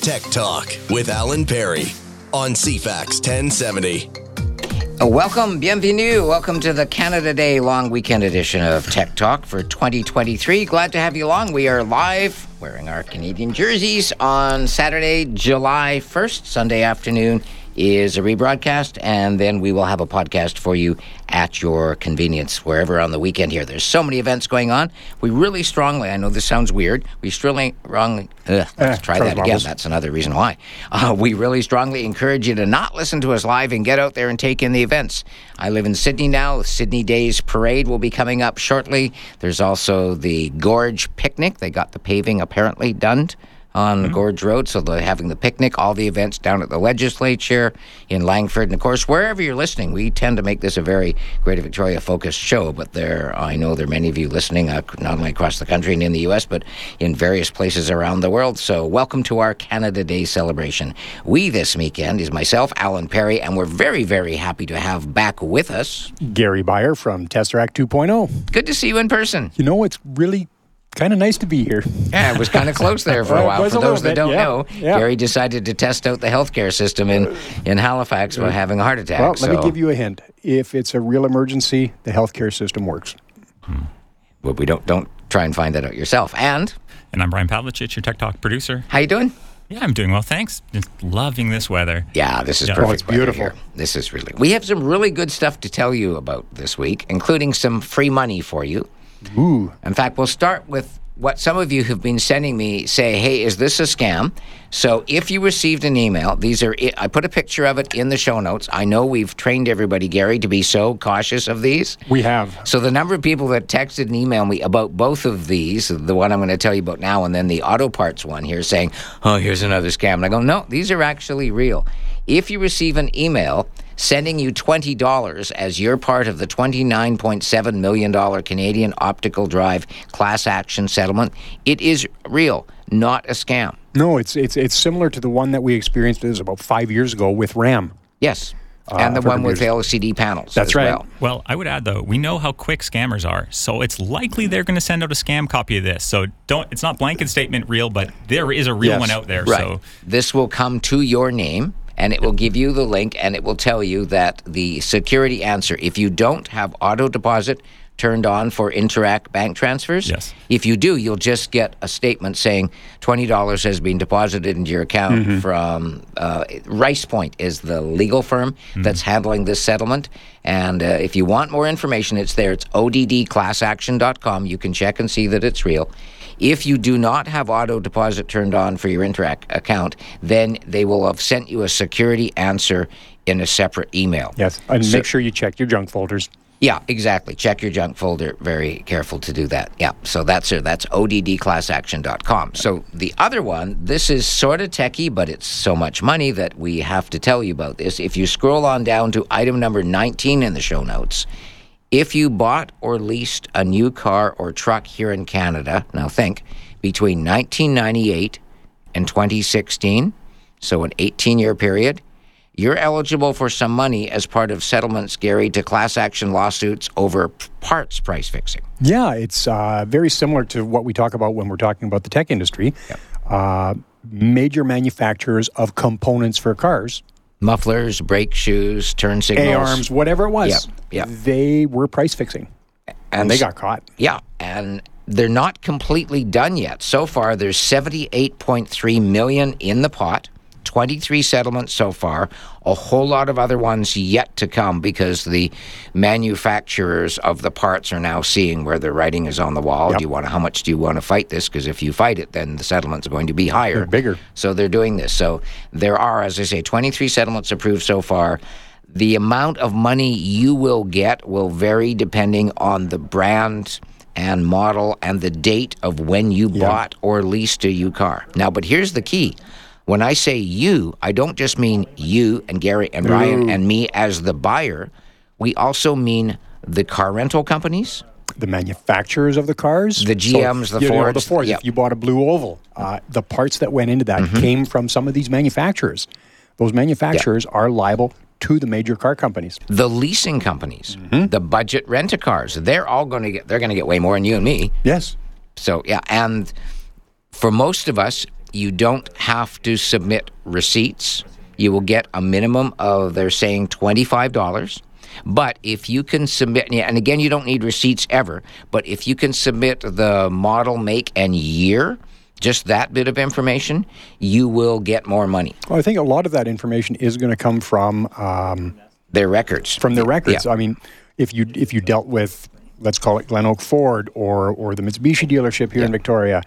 Tech Talk with Alan Perry on CFAX 1070. Uh, Welcome, bienvenue. Welcome to the Canada Day long weekend edition of Tech Talk for 2023. Glad to have you along. We are live wearing our Canadian jerseys on Saturday, July 1st, Sunday afternoon is a rebroadcast, and then we will have a podcast for you at your convenience wherever on the weekend here. There's so many events going on. We really strongly, I know this sounds weird, we strongly, wrongly, ugh, let's try try that again. That's another reason why. Uh, we really strongly encourage you to not listen to us live and get out there and take in the events. I live in Sidney now. Sidney Days Parade will be coming up shortly. There's also the Gorge Picnic. They got the paving apparently done on Gorge Road, so they're having the picnic, all the events down at the legislature in Langford, and of course wherever you're listening. We tend to make this a very Greater Victoria focused show, but there I know there are many of you listening, uh, not only across the country and in the U.S., but in various places around the world. So welcome to our Canada Day celebration. We this weekend is myself, Alan Perry, and we're very, very happy to have back with us. Gary Beyer from Tesseract 2.0. Good to see you in person. You know, it's really kind of nice to be here. Yeah, it was kind of close there for a while. For a those that bit, don't yeah, know, yeah. Gary decided to test out the healthcare system in, in Halifax by having a heart attack. Well, let so, me give you a hint. If it's a real emergency, the healthcare system works. Hmm. Well, we don't don't try and find that out yourself. And And I'm Brian Pavlich, your Tech Talk producer. how you doing? Yeah, I'm doing well, thanks. Just loving this weather. Yeah, this is Yeah. perfect. Oh, it's beautiful. here. This is really. We have some really good stuff to tell you about this week, including some free money for you. Ooh. In fact, we'll start with what some of you have been sending me say, hey, is this a scam? So if you received an email, these are, I put a picture of it in the show notes. I know we've trained everybody, Gary, to be so cautious of these. We have. So the number of people that texted and emailed me about both of these, the one I'm going to tell you about now, and then the auto parts one here, saying, "Oh, here's another scam," and I go, "No, these are actually real." If you receive an email sending you twenty dollars as you're part of the twenty-nine point seven million dollar Canadian optical drive class action settlement, it is real, not a scam. No, it's it's it's similar to the one that we experienced it was about five years ago with RAM. Yes, uh, and the for one with computers. LCD panels. That's as right. Well. Well, I would add though, we know how quick scammers are, so it's likely they're going to send out a scam copy of this. So don't. It's not blanket statement real, but there is a real Yes. one out there. Right. So This will come to your name and it will give you the link and it will tell you that the security answer, if you don't have auto deposit turned on for Interac bank transfers, Yes. if you do, you'll just get a statement saying $20 has been deposited into your account from uh, Rice Point is the legal firm that's handling this settlement. And uh, if you want more information, it's there. It's oddclassaction.com. You can check and see that it's real. If you do not have auto deposit turned on for your Interac account, then they will have sent you a security answer in a separate email. Yes. And So- make sure you check your junk folders. Yeah, exactly. Check your junk folder. Very careful to do that. Yeah. So that's it. That's oddclassaction.com. So the other one, this is sort of techie, but it's so much money that we have to tell you about this. If you scroll on down to item number 19 in the show notes, if you bought or leased a new car or truck here in Canada, now think, between 1998 and 2016, so an 18 year period, you're eligible for some money as part of settlements, Gary, to class action lawsuits over parts price fixing. Yeah, it's uh, very similar to what we talk about when we're talking about the tech industry. Uh, major manufacturers of components for cars, Mufflers, brake shoes, turn signals. Arms, whatever it was, Yeah, yeah. they were price fixing, and they got caught. Yeah, and they're not completely done yet. So far, there's 78.3 million in the pot. 23 settlements so far, a whole lot of other ones yet to come because the manufacturers of the parts are now seeing where the writing is on the wall. Yep. Do you want to, how much do you want to fight this? Because if you fight it, then the settlement's are going to be higher. They're bigger. So they're doing this. So there are, as I say, 23 settlements approved so far. The amount of money you will get will vary depending on the brand and model and the date of when you bought or leased a U car. Now, but here's the key. When I say you, I don't just mean you and Gary and Ryan and me as the buyer. We also mean the car rental companies, the manufacturers of the cars, The GMs, the you know, the Fords, Fords. yep. If you bought a blue oval, uh, the parts that went into Mm-hmm. that came from some of these manufacturers. Those manufacturers are liable to the major car companies. the leasing companies, the budget rent a cars. They're all going to get. They're going to get way more than you and me. Yes, So yeah, and for most of us, you don't have to submit receipts. You will get a minimum of, they're saying, $25. But if you can submit, and again, you don't need receipts ever, but if you can submit the model, make, and year, just that bit of information, you will get more money. Well, I think a lot of that information is going to come from um, Their records. from their records. Yeah. I mean, if you if you dealt with let's call it Glen Oak Ford or or the Mitsubishi dealership here in Victoria,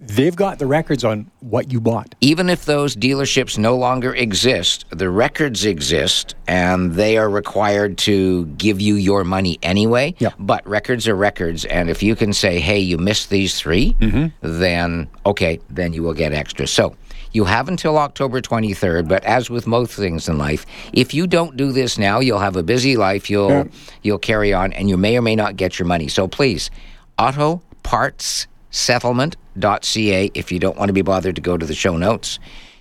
they've got the records on what you bought. even if those dealerships no longer exist, the records exist and they are required to give you your money anyway. Yep. But records are records. And if you can say, hey, you missed these 3 mm-hmm. then okay, then you will get extra. So you have until October 23rd, but as with most things in life, if you don't do this now, you'll have a busy life, you'll Yeah. you'll carry on and you may or may not get your money. So please, auto parts settlement.ca if you don't want to be bothered to go to the show notes.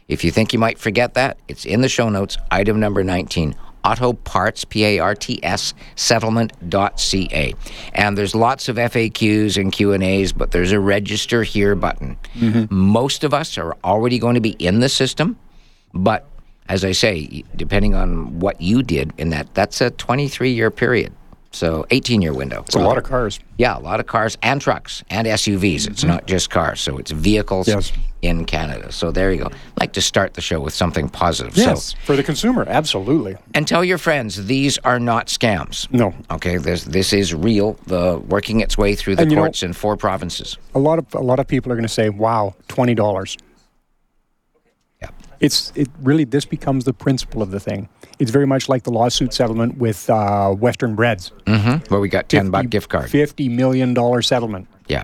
If you think you might forget that, it's in the show notes, item number 19. Auto Parts, P A R T S, settlement.ca. And there's lots of FAQs and Q&As, but there's a register here button. Mm-hmm. Most of us are already going to be in the system, but as I say, depending on what you did in that, that's a 23 year period. So 18 year window. It's a lot of cars. Yeah, a lot of cars and trucks and SUVs. It's mm-hmm. not just cars, so it's vehicles Yes. in Canada. So there you go. I'd like to start the show with something positive. Yes, So, for the consumer, absolutely. and tell your friends these are not scams. No. Okay, this this is real. The working its way through the And you know- courts in four provinces. A lot of a lot of people are going to say, "Wow, twenty dollars." It's it really this becomes the principle of the thing. It's very much like the lawsuit settlement with uh, Western Breads. Mm-hmm. Where we got ten buck gift card. Fifty million dollar settlement. Yeah.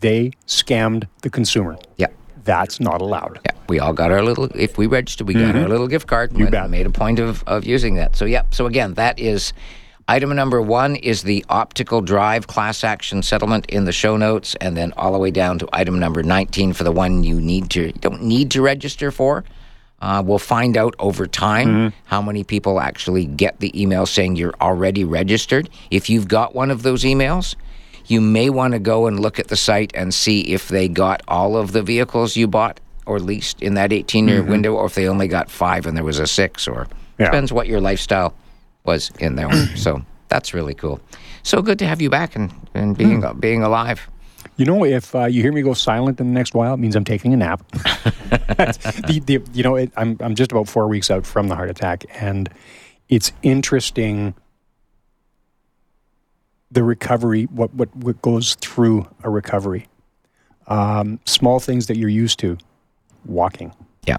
They scammed the consumer. Yeah. That's not allowed. Yeah, we all got our little. If we registered, we got our little gift card. Mm-hmm. You bet. Made a point of, of using that. So yeah. So again, that is item number one is the optical drive class action settlement in the show notes, and then all the way down to item number nineteen for the one you need to don't need to register for. Uh, we'll find out over time Mm-hmm. how many people actually get the email saying you're already registered. If you've got one of those emails, you may want to go and look at the site and see if they got all of the vehicles you bought or leased in that 18 year window, or if they only got five and there was a six, or Yeah. depends what your lifestyle was in there. so that's really cool. So good to have you back and, and being being alive. You know, if uh, you hear me go silent in the next while, it means I'm taking a nap. the, the, you know, it, I'm I'm just about four weeks out from the heart attack, and it's interesting the recovery, what what what goes through a recovery. Um, small things that you're used to, walking, Yeah,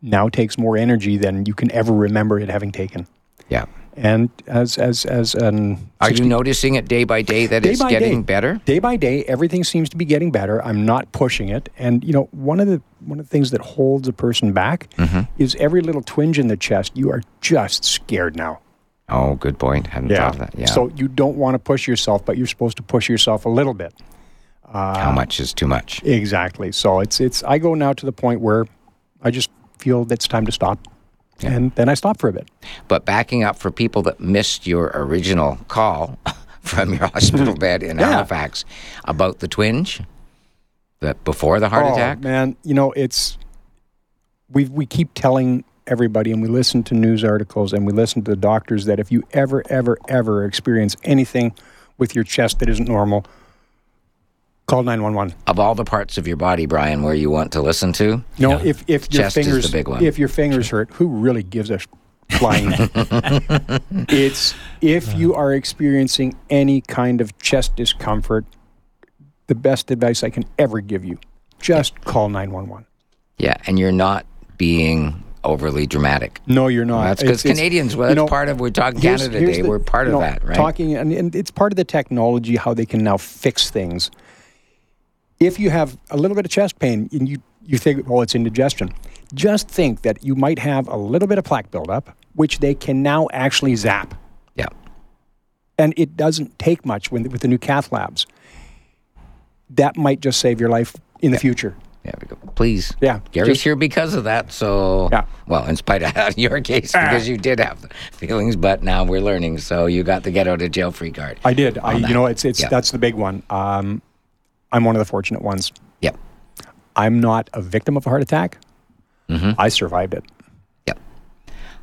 now takes more energy than you can ever remember it having taken. yeah. And as as as an Are you noticing it day by day that it's by getting day. better? Day by day, everything seems to be getting better. I'm not pushing it, and you know, one of the one of the things that holds a person back Mm-hmm. is every little twinge in the chest. You are just scared now. Oh, good point. Hadn't thought of that. Yeah. So you don't want to push yourself, but you're supposed to push yourself a little bit. how much is too much? Exactly. So it's it's. I go now to the point where I just feel that it's time to stop, and then I stopped for a bit. But backing up for people that missed your original call from your hospital bed in Yeah. Halifax about the twinge, that before the heart oh, attack. man, you know it's we we keep telling everybody, and we listen to news articles, and we listen to the doctors that if you ever, ever, ever experience anything with your chest that isn't normal, call nine one one. Of all the parts of your body, Brian, where you want to listen to, No, if if your Chest is the fingers big one. if your fingers hurt, who really gives a flying? it's if you are experiencing any kind of chest discomfort. The best advice I can ever give you: just call nine one one. yeah, and you're not being overly dramatic. No, you're not. That's because It's- it's- Canadians, well, you that's know, part of, we're talking here's- Canada here's Day, the- we're part you of know, that, right? Talking, and, and it's part of the technology how they can now fix things. If you have a little bit of chest pain and you, you think, oh, it's indigestion, just think that you might have a little bit of plaque buildup, which they can now actually zap. yeah. And it doesn't take much when, with the new cath labs. That might just save your life in the future. There we go. Please. Yeah, Gary's just- here because of that. So, Yeah. well, in spite of your case, because you did have the feelings, but now we're learning. So you got the get out of jail free card. I did. I, you know, it's it's Yeah. that's the big one. Um, I'm one of the fortunate ones. Yep. I'm not a victim of a heart attack. Mm-hmm. I survived it. Yep.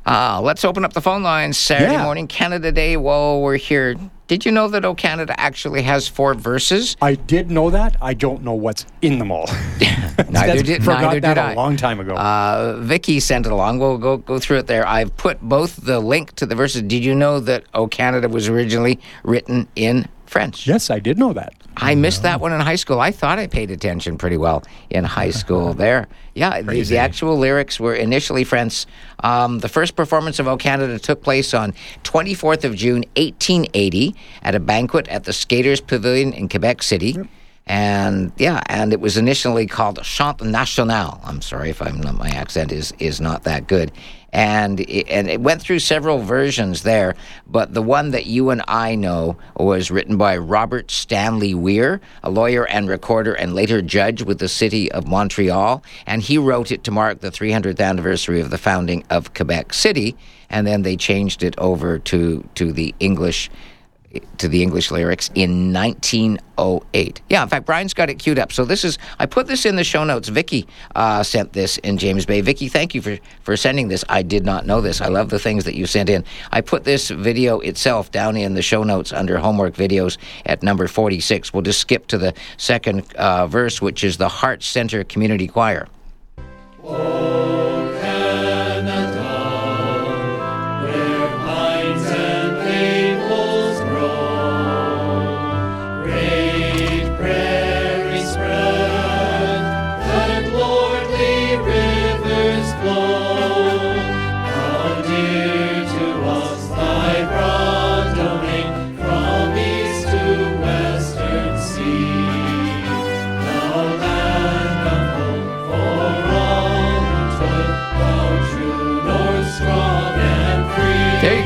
Uh, let's open up the phone lines. Saturday Yeah. morning, Canada Day. While we're here, did you know that O Canada actually has four verses? I did know that. I don't know what's in them all. Neither did, forgot neither that did I. a long time ago. Uh, Vicky sent it along. We'll go go through it there. I've put both the link to the verses. Did you know that O Canada was originally written in French? yes, I did know that. I missed that one in high school. I thought I paid attention pretty well in high school there. Yeah, the, the actual lyrics were initially French. Um, the first performance of O Canada took place on 24th of June, 1880, at a banquet at the Skaters Pavilion in Quebec City. And yeah, and it was initially called Chant National. I'm sorry if I'm not, my accent is is not that good. And it, and it went through several versions there, but the one that you and I know was written by Robert Stanley Weir, a lawyer and recorder and later judge with the city of Montreal, and he wrote it to mark the 300th anniversary of the founding of Quebec City, and then they changed it over to to the English to the English lyrics in 1908. Yeah, in fact, Brian's got it queued up. So this is I put this in the show notes. Vicky uh, sent this in James Bay. Vicky, thank you for for sending this. I did not know this. I love the things that you sent in. I put this video itself down in the show notes under homework videos at number 46. We'll just skip to the second uh, verse, which is the Heart Center Community Choir. Pines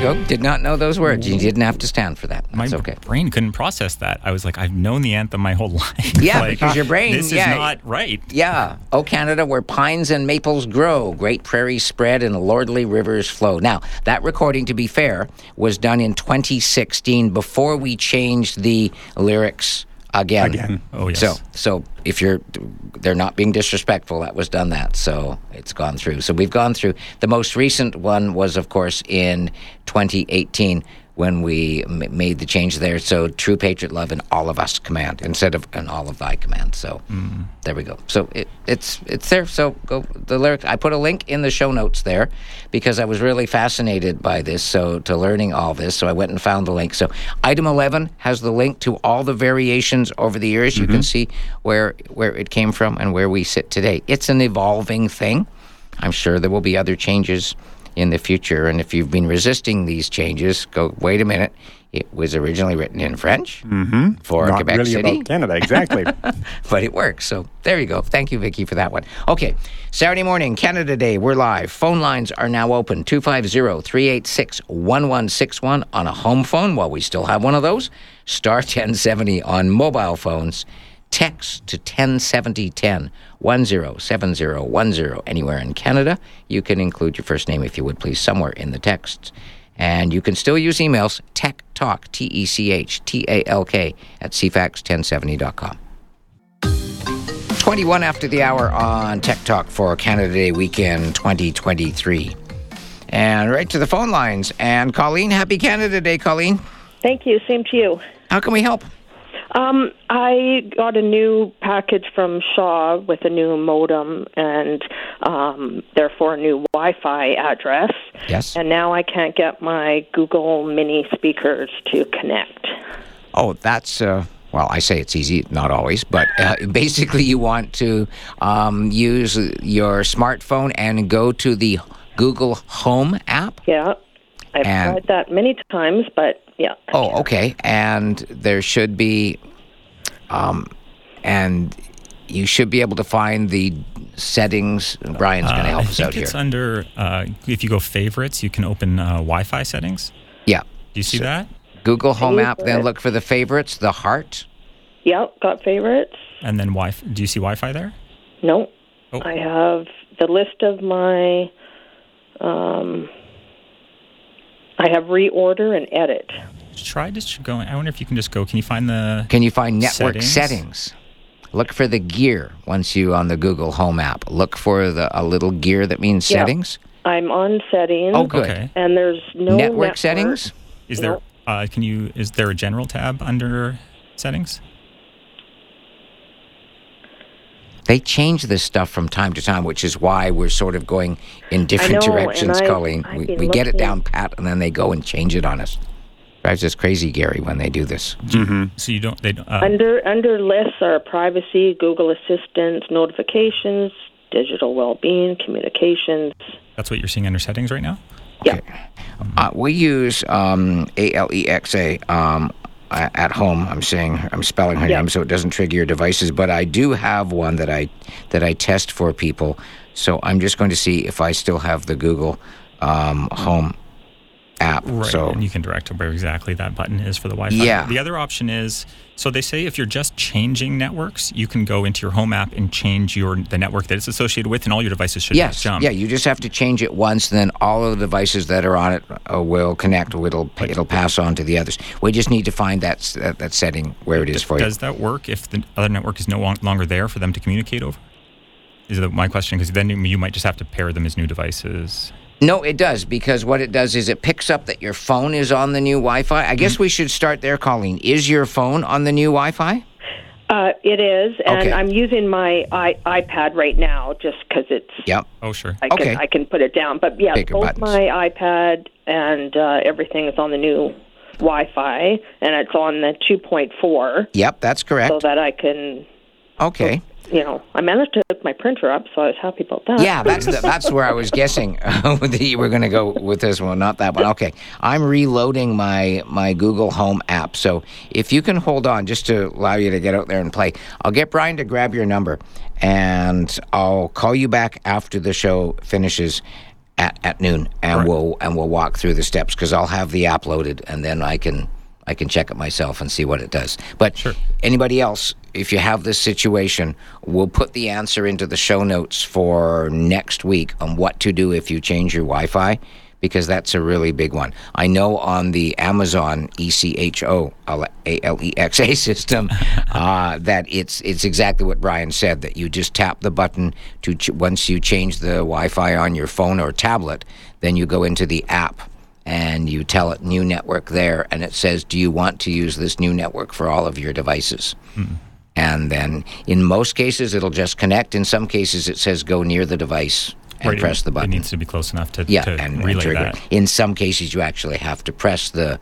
go. Did not know those words. You didn't have to stand for that. My That's okay. brain couldn't process that. I was like, I've known the anthem my whole life. Yeah, Like, because your brain- This yeah. is not right. Yeah. Oh, Canada, where pines and maples grow, great prairies spread, and lordly rivers flow. Now, that recording, to be fair, was done in 2016 before we changed the lyrics again. Again. Oh, yes. So, so if you're, they're not being disrespectful. That was done that, so it's gone through. So we've gone through. The most recent one was, of course, in 2018 when we m- made the change there. So true patriot love and all of us command instead of an all of thy command. So mm-hmm. there we go. So it, it's it's there. So go the lyrics. I put a link in the show notes there because I was really fascinated by this. So to learning all this, so I went and found the link. So item eleven has the link to all the variations over the years. You can mm-hmm. see where where it came from and where we sit today. It's an evolving thing. I'm sure there will be other changes in the future. And if you've been resisting these changes, go, wait a minute. It was originally written in French mm-hmm. for Not Quebec really City, about Canada, exactly. but it works. So there you go. Thank you, Vicky, for that one. Okay, Saturday morning, Canada Day. We're live. Phone lines are now open 250 386 1161 on a home phone while we still have one of those. Star 1070 on mobile phones. Text to 107010 107010 anywhere in Canada. You can include your first name, if you would please, somewhere in the text. And you can still use emails, tech talk, T E C H T A L K, at cfax1070.com. 21 after the hour on Tech Talk for Canada Day weekend 2023. And right to the phone lines. And Colleen, happy Canada Day, Colleen. Thank you. Same to you. How can we help? Um, I got a new package from Shaw with a new modem and um, therefore a new Wi-Fi address. Yes. And now I can't get my Google Mini speakers to connect. Oh, that's, uh, well, I say it's easy, not always, but uh, basically you want to um, use your smartphone and go to the Google Home app. Yeah, I've And- tried that many times, but yeah. Oh, okay. And there should be, um, and you should be able to find the settings. Brian's going to Uh, help I us out here. it's under, uh, if you go favorites, you can open uh, Wi Fi settings. yeah. Do you see that? Google Home use app, then look for the favorites, the heart. Yeah, got favorites. And then Wi-Fi. Do you see Wi Fi there? No, Oh. I have the list of my. Um, I have reorder and edit. Try just going. I wonder if you can just go. Can you find the. Can you find network Settings. settings? Look for the gear once you on the Google Home app. Look for the a little gear that means Yeah. settings. I'm on settings. Oh, good. Okay. And there's no network, settings. Is there? Nope. Uh, can you? Is there a general tab under settings? They change this stuff from time to time, which is why we're sort of going in different know, directions, I- Colleen. I've We, we get it down pat, and then they go and change it on us. Drives us crazy, Gary, when they do this. So you don't. They don't- uh, Under under lists are privacy, Google Assistant, notifications, digital well-being, communications. that's what you're seeing under settings right now. Yeah. Uh, we use um, ALEXA um, a- at home. I'm saying I'm spelling her Yeah. name so it doesn't trigger your devices, but I do have one that I that I test for people. So I'm just going to see if I still have the Google um, Home app. Right. So and you can direct to where exactly that button is for the Wi-Fi. Yeah. The other option is so they say if you're just changing networks, you can go into your home app and change your the network that it's associated with, and all your devices should Yes, jump. yeah. You just have to change it once, and then all of the devices that are on it uh, will connect. It'll it'll pass on to the others. We just need to find that that, that setting where it is for you. Does that work if the other network is no longer there for them to communicate over? Is that my question? Because then you might just have to pair them as new devices. No, it does because what it does is it picks up that your phone is on the new Wi-Fi. I Mm-hmm. guess we should start there, Colleen. Is your phone on the new Wi-Fi? Uh, it is, and Okay. I'm using my I- iPad right now just because it's Yep. Oh, sure. I can Okay. I can put it down. But yeah, Bigger both buttons. my iPad and uh, everything is on the new Wi-Fi, and it's on the 2.4, Yep, that's correct. so that I can, Okay. You know, I managed to hook my printer up, so I was happy about that. Yeah, that's the, that's where I was guessing that you were going to go with this one, not that one. Okay, I'm reloading my my Google Home app. So if you can hold on, just to allow you to get out there and play, I'll get Brian to grab your number, and I'll call you back after the show finishes. At, at noon, and Right. we'll and we'll walk through the steps because I'll have the app loaded, and then I can I can check it myself and see what it does. But Sure. anybody else, if you have this situation, we'll put the answer into the show notes for next week on what to do if you change your Wi Fi, because that's a really big one. I know on the Amazon ECHO, A L E X A system, uh, that it's, it's exactly what Brian said that you just tap the button to ch- once you change the Wi Fi on your phone or tablet, then you go into the app and you tell it new network there, and it says, Do you want to use this new network for all of your devices? Hmm. And then in most cases, it'll just connect. In some cases, it says, Go near the device and Right, press the button. It needs to be close enough to, yeah, to and, and relay trigger. that. In some cases, you actually have to press the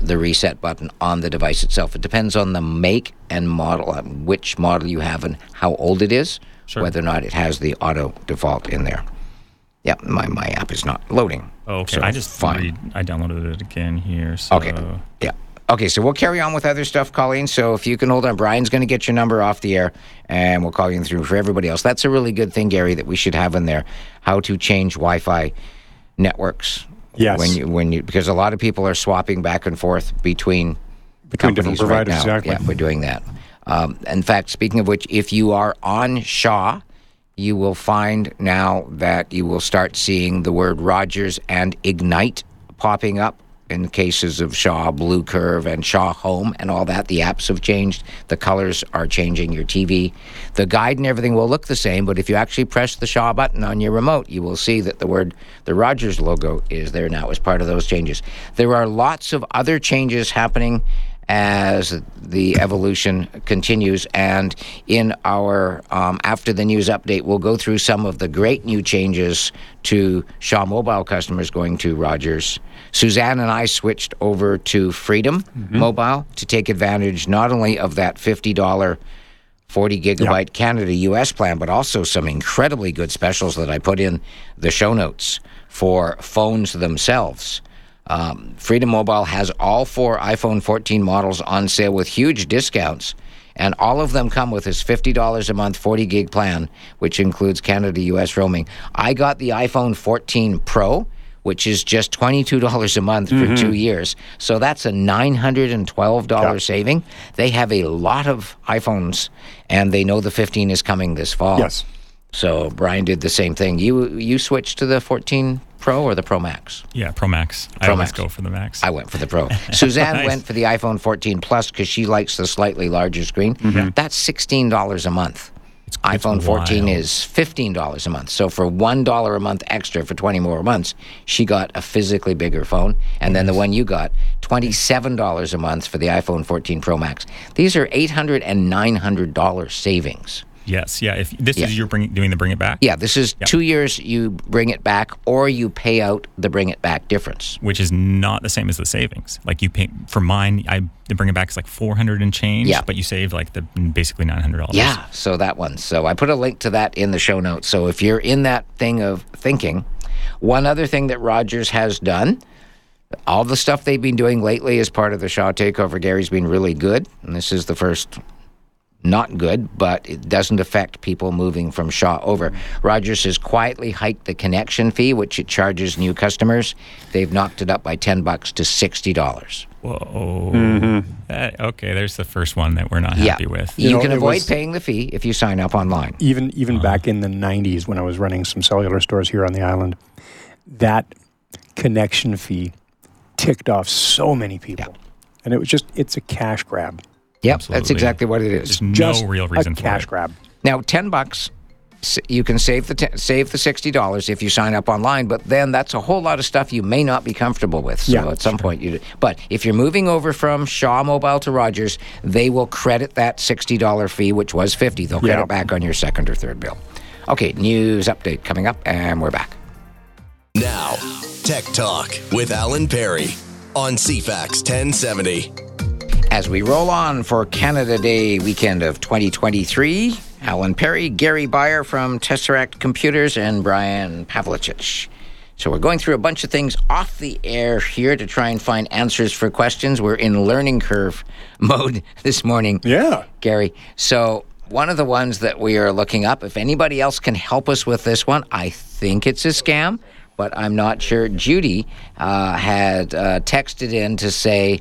the reset button on the device itself. It depends on the make and model, which model you have, and how old it is, Sure. whether or not it has the auto default in there. Yeah, my, my app is not loading. Oh, okay. So, I just fine. read, I downloaded it again here. So Okay. Yeah. Okay, so we'll carry on with other stuff, Colleen. So if you can hold on, Brian's going to get your number off the air, and we'll call you through for everybody else. That's a really good thing, Gary, that we should have in there: how to change Wi-Fi networks. Yes. When you when you because a lot of people are swapping back and forth between Between different companies right providers, now. exactly. Yeah, we're doing that. Um, in fact, speaking of which, if you are on Shaw, you will find now that you will start seeing the word Rogers and Ignite popping up in cases of Shaw Blue Curve and Shaw Home and all that. The apps have changed. The colors are changing. Your TV, the guide and everything will look the same. But if you actually press the Shaw button on your remote, you will see that the word the Rogers logo is there now as part of those changes. There are lots of other changes happening as the evolution continues. And in our um, after the news update, we'll go through some of the great new changes to Shaw Mobile customers going to Rogers. Suzanne and I switched over to Freedom Mobile to take advantage not only of that fifty dollar. 40 gigabyte Canada US plan, but also some incredibly good specials that I put in the show notes for phones themselves. Um, Freedom Mobile has all four iPhone 14 models on sale with huge discounts, and all of them come with this $50 a month 40 gig plan, which includes Canada US roaming. I got the iPhone 14 Pro, which is just $22 a month for two years. So that's a $912 Yeah. saving. They have a lot of iPhones, and they know the 15 is coming this fall. Yes. So Brian did the same thing. You you switched to the 14 Pro or the Pro Max? Yeah, Pro Max. I Pro always Max. go for the Max. I went for the Pro. Suzanne Nice. went for the iPhone 14 Plus because she likes the slightly larger screen. Mm-hmm. That's sixteen dollars a month. It's, iPhone 14 is fifteen dollars a month. So for one dollar a month extra for twenty more months, she got a physically bigger phone. And then the one you got, twenty-seven dollars a month for the iPhone 14 Pro Max. These are eight hundred and nine hundred dollars savings. Yes, yeah. If this Yeah. is your bring, doing the bring it back, Yeah, this is Yeah. two years you bring it back, or you pay out the bring it back difference. which is not the same as the savings. Like you pay for mine, I the bring it back is like four hundred and change. Yeah. but you save like the basically nine hundred dollars. Yeah, so that one. So I put a link to that in the show notes. So if you're in that thing of thinking, one other thing that Rogers has done, all the stuff they've been doing lately as part of the Shaw takeover, Gary's been really good. And this is the first not good, but it doesn't affect people moving from Shaw over. Rogers has quietly hiked the connection fee, which it charges new customers. They've knocked it up by 10 bucks to $60. Whoa. Mm-hmm. That- okay, there's the first one that we're not Yeah. happy with. You, You know, can avoid was- paying the fee if you sign up online. even even uh-huh. back in the 90s when I was running some cellular stores here on the island, that connection fee ticked off so many people. And it was just it's a cash grab. Yep, that's exactly what it is. There's no real reason a for cash it. grab. Now, ten bucks, you can save the t- save the sixty dollars if you sign up online. But then that's a whole lot of stuff you may not be comfortable with. So Yeah, at some point, you. But if you're moving over from Shaw Mobile to Rogers, they will credit that sixty dollar fee, which was fifty. They'll credit Yeah. back on your second or third bill. Okay, news update coming up, and we're back. Now, Tech Talk with Alan Perry on CFAX 1070. As we roll on for Canada Day weekend of 2023, Alan Perry, Gary Beyer from Tesseract Computers, and Brian Pavlicich. So we're going through a bunch of things off the air here to try and find answers for questions. We're in learning curve mode this morning. Yeah. Gary. So one of the ones that we are looking up, if anybody else can help us with this one, I think it's a scam, but I'm not sure. Judy uh, had uh, texted in to say,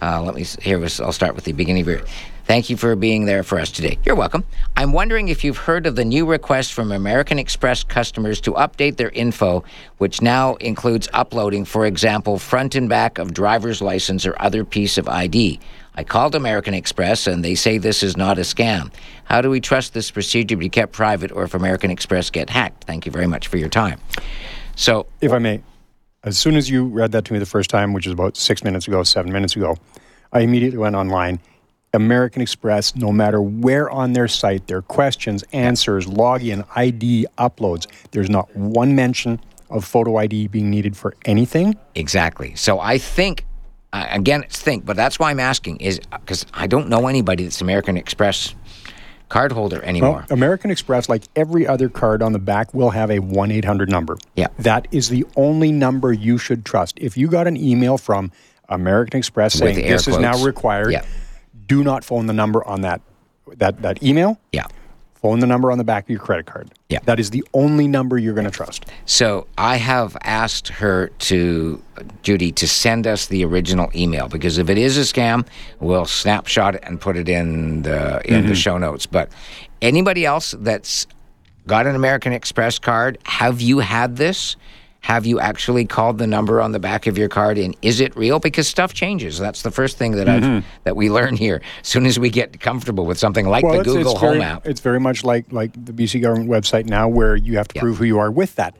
uh, let me here. Was, I'll start with the beginning of your. Thank you for being there for us today. You're welcome. I'm wondering if you've heard of the new request from American Express customers to update their info, which now includes uploading, for example, front and back of driver's license or other piece of ID. I called American Express and they say this is not a scam. How do we trust this procedure to be kept private or if American Express get hacked? Thank you very much for your time. So, If I may, as soon as you read that to me the first time, which is about six minutes ago, seven minutes ago, I immediately went online. American Express, no matter where on their site, their questions, answers, login, ID, uploads, there's not one mention of photo ID being needed for anything. Exactly. So I think, uh, again, think, but that's why I'm asking is because I don't know anybody that's American Express card holder anymore. Well, American Express, like every other card on the back, will have a 1 800 number. Yeah. That is the only number you should trust. If you got an email from American Express With saying this is now required, Yeah. do not phone the number on that, that, that email. yeah. Phone the number on the back of your credit card. Yeah. That is the only number you're going to trust. So I have asked her to, Judy, to send us the original email because if it is a scam, we'll snapshot it and put it in the in the mm-hmm. show notes. But anybody else that's got an American Express card, have you had this? Have you actually called the number on the back of your card and is it real? Because stuff changes. That's the first thing that I've mm-hmm. that we learn here. As soon as we get comfortable with something like the it's, Google it's Home very, app. It's very much like like the BC government website now, where you have to Yeah. prove who you are with that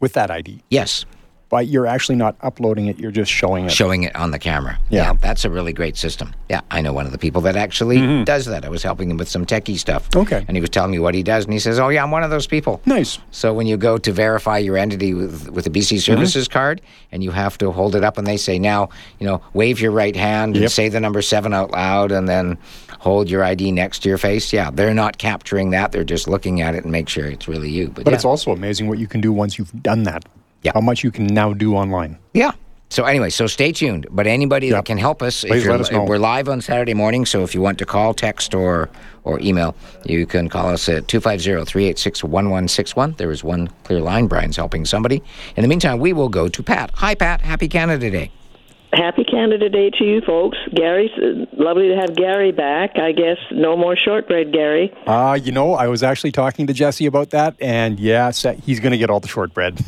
with that ID. Yes. But you're actually not uploading it; you're just showing it. showing it on the camera. Yeah. that's a really great system. Yeah, I know one of the people that actually does that. I was helping him with some techie stuff. Mm-hmm. Okay. And he was telling me what he does, and he says, "Oh yeah, I'm one of those people." Nice. So when you go to verify your entity with with a BC Mm-hmm. Services card, and you have to hold it up, and they say, "Now, you know, wave your right hand and say the number seven out loud, and then hold your ID next to your face." Yeah, they're not capturing that; they're just looking at it and make sure it's really you. But, But yeah. it's also amazing what you can do once you've done that. Yeah. How much you can now do online. Yeah. So anyway, so stay tuned. But anybody that can help us, if Please let us know. we're live on Saturday morning. So if you want to call, text, or or email, you can call us at 250-386-1161. There is one clear line. Brian's helping somebody. In the meantime, we will go to Pat. Hi, Pat. Happy Canada Day. happy Canada Day to you folks. Gary's uh, lovely to have Gary back. I guess no more shortbread, Gary. Uh, you know, I was actually talking to Jesse about that, and yeah, he's going to get all the shortbread.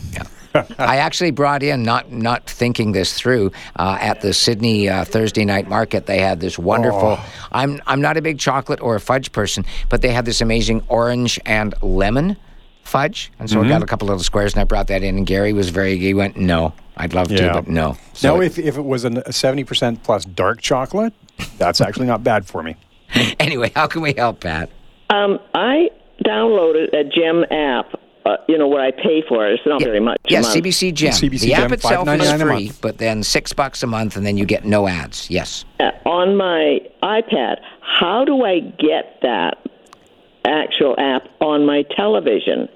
I actually brought in, not not thinking this through, uh, at the Sidney uh, Thursday night market. They had this wonderful. I'm I'm not a big chocolate or a fudge person, but they had this amazing orange and lemon fudge, and so I got a couple little squares, and I brought that in. And Gary was very. He went, "No, I'd love to, but no." So now, if, if it was an- a 70% plus dark chocolate, that's actually not bad for me. anyway, how can we help, Pat? Um, I downloaded a Gem app. Uh, you know what I pay for it. It's not very much. a Yes, month. CBC Gem. CBC the app itself is free, but then six bucks a month, and then you get no ads. Yes. Uh, on my iPad. How do I get that actual app on my television?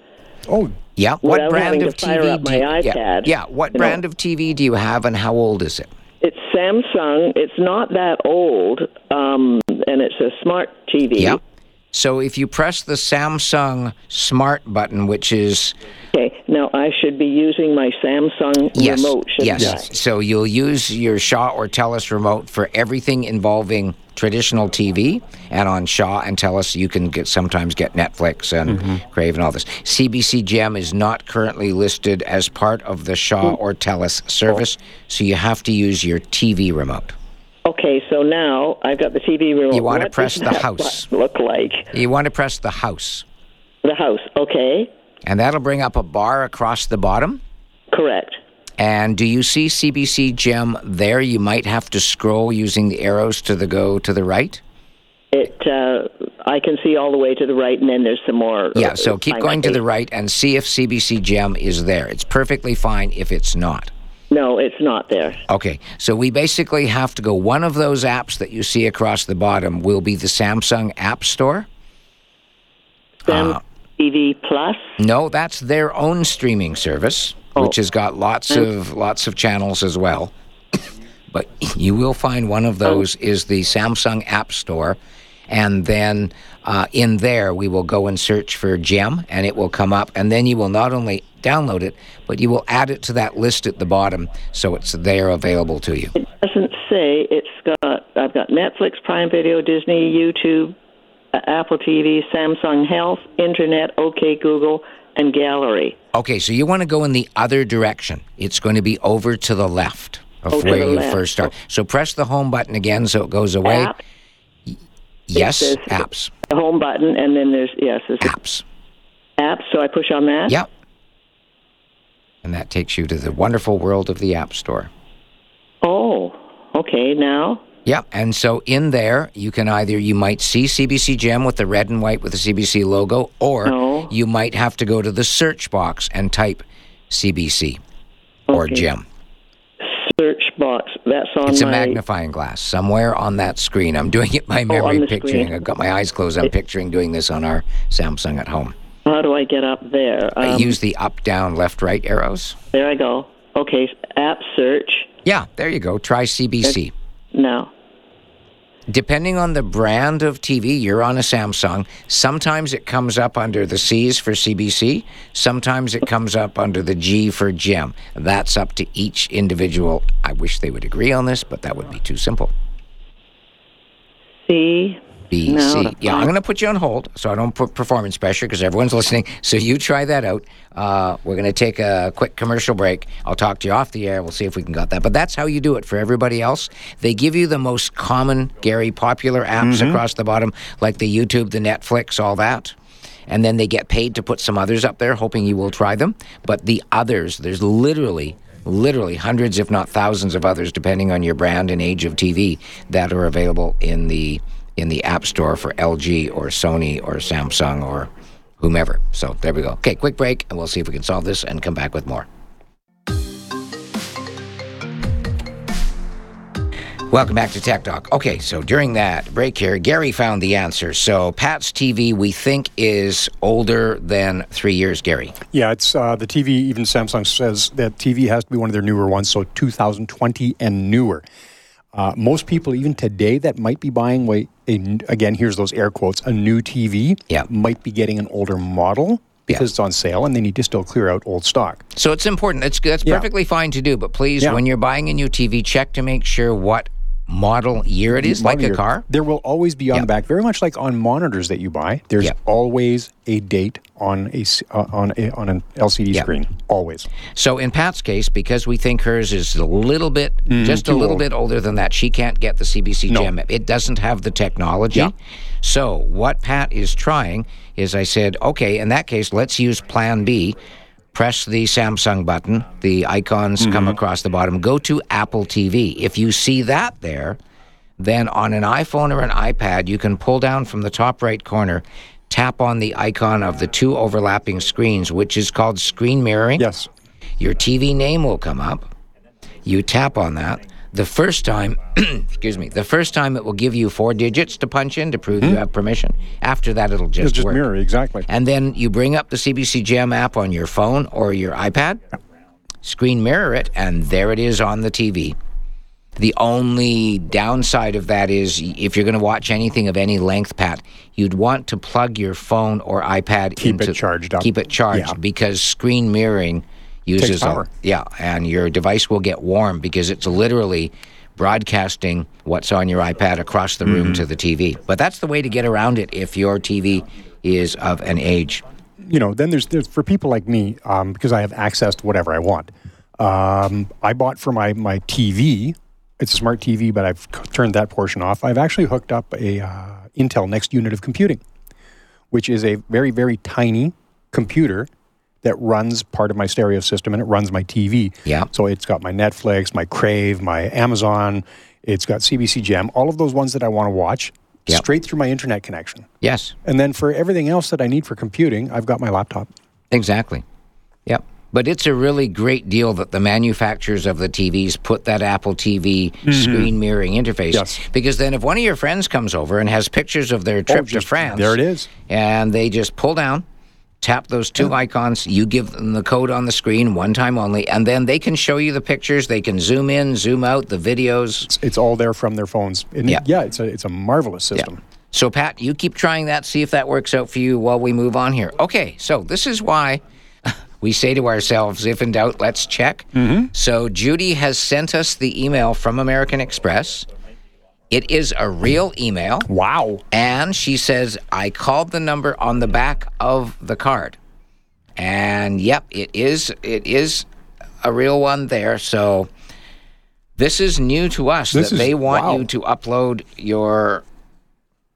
Oh, Yeah. What brand of TV? do my you, yeah, iPad, Yeah. What you know. brand of TV do you have, and how old is it? It's Samsung. It's not that old, um, and it's a smart TV. Yep. So if you press the Samsung Smart button, which is Okay. Now I should be using my Samsung yes, remote, shouldn't yes. So you'll use your Shaw or Telus remote for everything involving traditional TV, and on Shaw and Telus you can get sometimes get Netflix and Mm-hmm. Crave and all this. CBC Gem is not currently listed as part of the Shaw Mm. or Telus service, so you have to use your TV remote. Okay. So now I've got the TV remote. You wanna press does the that house. Look like You want to press the house, the house. Okay. and that'll bring up a bar across the bottom. Correct. And do you see CBC Gem there? You might have to scroll using the arrows to the go to the right. It. Uh, I can see all the way to the right, and then there's some more. Yeah, uh, so keep going to the right and see if CBC Gem is there. It's perfectly fine if it's not. No, it's not there. Okay, so we basically have to go. One of those apps that you see across the bottom will be the Samsung App Store. Sam Uh, TV Plus. No, that's their own streaming service, Oh. which has got lots of lots of channels as well. but you will find one of those is the Samsung App Store, and then uh, in there we will go and search for Gem, and it will come up, and then you will not only download it, but you will add it to that list at the bottom, so it's there available to you. It doesn't say. It's got. I've got Netflix, Prime Video, Disney, YouTube, uh, Apple TV, Samsung Health, Internet, OK Google, and Gallery. Okay, so you want to go in the other direction. It's going to be over to the left of Oh, where you left. first start. So press the home button again so it goes away. App, Yes, says- apps. the home button, and then there's yes, there's Apps. app. So I push on that. Yep. And that takes you to the wonderful world of the App Store. Oh, okay. Now, Yep. And so in there, you can either, you might see CBC Gem with the red and white with the CBC logo, or No. you might have to go to the search box and type CBC or Gem. Search box. That's on It's a magnifying glass somewhere on that screen. I'm doing it by memory, the picturing. screen. I've got my eyes closed. I'm picturing doing this on our Samsung at home. How do I get up there? I Um, use the up, down, left, right arrows. there I go. Okay, app search. Yeah, there you go. Try CBC. Now, Depending on the brand of TV, you're on a Samsung. Sometimes it comes up under the C's for CBC. Sometimes it comes up under the G for Gem. That's up to each individual. I wish they would agree on this, but that would be too simple. C. B, No, C. Yeah, I'm going to put you on hold so I don't put performance pressure because everyone's listening. So you try that out. Uh, we're going to take a quick commercial break. I'll talk to you off the air. We'll see if we can got that. But that's how you do it for everybody else. They give you the most common, Gary, popular apps across the bottom, like the YouTube, the Netflix, all that. And then they get paid to put some others up there, hoping you will try them. But the others, there's literally literally hundreds, if not thousands, of others, depending on your brand and age of TV, that are available in the in the App Store for LG or Sony or Samsung or whomever. So there we go. Okay, quick break, and we'll see if we can solve this and come back with more. Welcome back to Tech Talk. Okay, so during that break here, Gary found the answer. So Pat's TV, we think, is older than three years, Gary. Yeah, it's uh, the TV. Even Samsung says that TV has to be one of their newer ones, so 2020 and newer. Uh, most people, even today, that might be buying, wait, a, again, here's those air quotes, a new TV, Yeah. might be getting an older model because it's on sale and they need to still clear out old stock. So it's important. It's that's Yeah. perfectly fine to do, but please, Yeah. when you're buying a new TV, check to make sure what model year it is, like a car. There will always be on Yeah. the back, very much like on monitors that you buy. There's Yeah. always a date on a uh, on a, on an LCD Yeah. screen. Always. So in Pat's case, because we think hers is a little bit, just a Mm, little old. bit older than that, she can't get the CBC No. Gem. It doesn't have the technology. Yeah. So what Pat is trying is, I said, okay, in that case, let's use Plan B. Press the Samsung button. The icons Mm-hmm. come across the bottom. Go to Apple TV. If you see that there, then on an iPhone or an iPad, you can pull down from the top right corner, tap on the icon of the two overlapping screens, which is called screen mirroring. Yes. Your TV name will come up. You tap on that. The first time, excuse me, the first time it will give you four digits to punch in to prove you have permission. After that, it'll just, Hmm? It's just work. mirror exactly. And then you bring up the CBC Gem app on your phone or your iPad, screen mirror it, and there it is on the TV. The only downside of that is if you're going to watch anything of any length, Pat, you'd want to plug your phone or iPad Keep it into charged up. Keep it charged Yeah. because screen mirroring uses a- power. yeah, and your device will get warm because it's literally broadcasting what's on your iPad across the Mm-hmm. room to the TV. But that's the way to get around it if your TV is of an age. you know, then there's, there's for people like me, um, because I have access to whatever I want. Um, I bought for my, my TV, it's a smart TV, but I've c- turned that portion off. I've actually hooked up a uh, Intel Next Unit of Computing, which is a very, very tiny computer that runs part of my stereo system and it runs my TV. Yeah. So it's got my Netflix, my Crave, my Amazon, it's got CBC Gem, all of those ones that I want to watch Yep. straight through my internet connection. Yes, And then for everything else that I need for computing, I've got my laptop. exactly. Yep. But it's a really great deal that the manufacturers of the TVs put that Apple TV screen mirroring interface. Mm-hmm. Yes. Because then if one of your friends comes over and has pictures of their trip to Oh, just- France, there it is. and they just pull down, tap those two icons, you give them the code on the screen one time only, and then they can show you the pictures. They can zoom in, zoom out, the videos. It's, it's all there from their phones. And Yeah. yeah, it's a it's a marvelous system. So, Pat, you keep trying that, see if that works out for you while we move on here. Okay, so this is why we say to ourselves, if in doubt, let's check. Mm-hmm. So, Judy has sent us the email from American Express. It is a real email. Wow. And she says, I called the number on the back of the card. And yep, it is it is a real one there. So this is new to us This that is- they want wow. you to upload your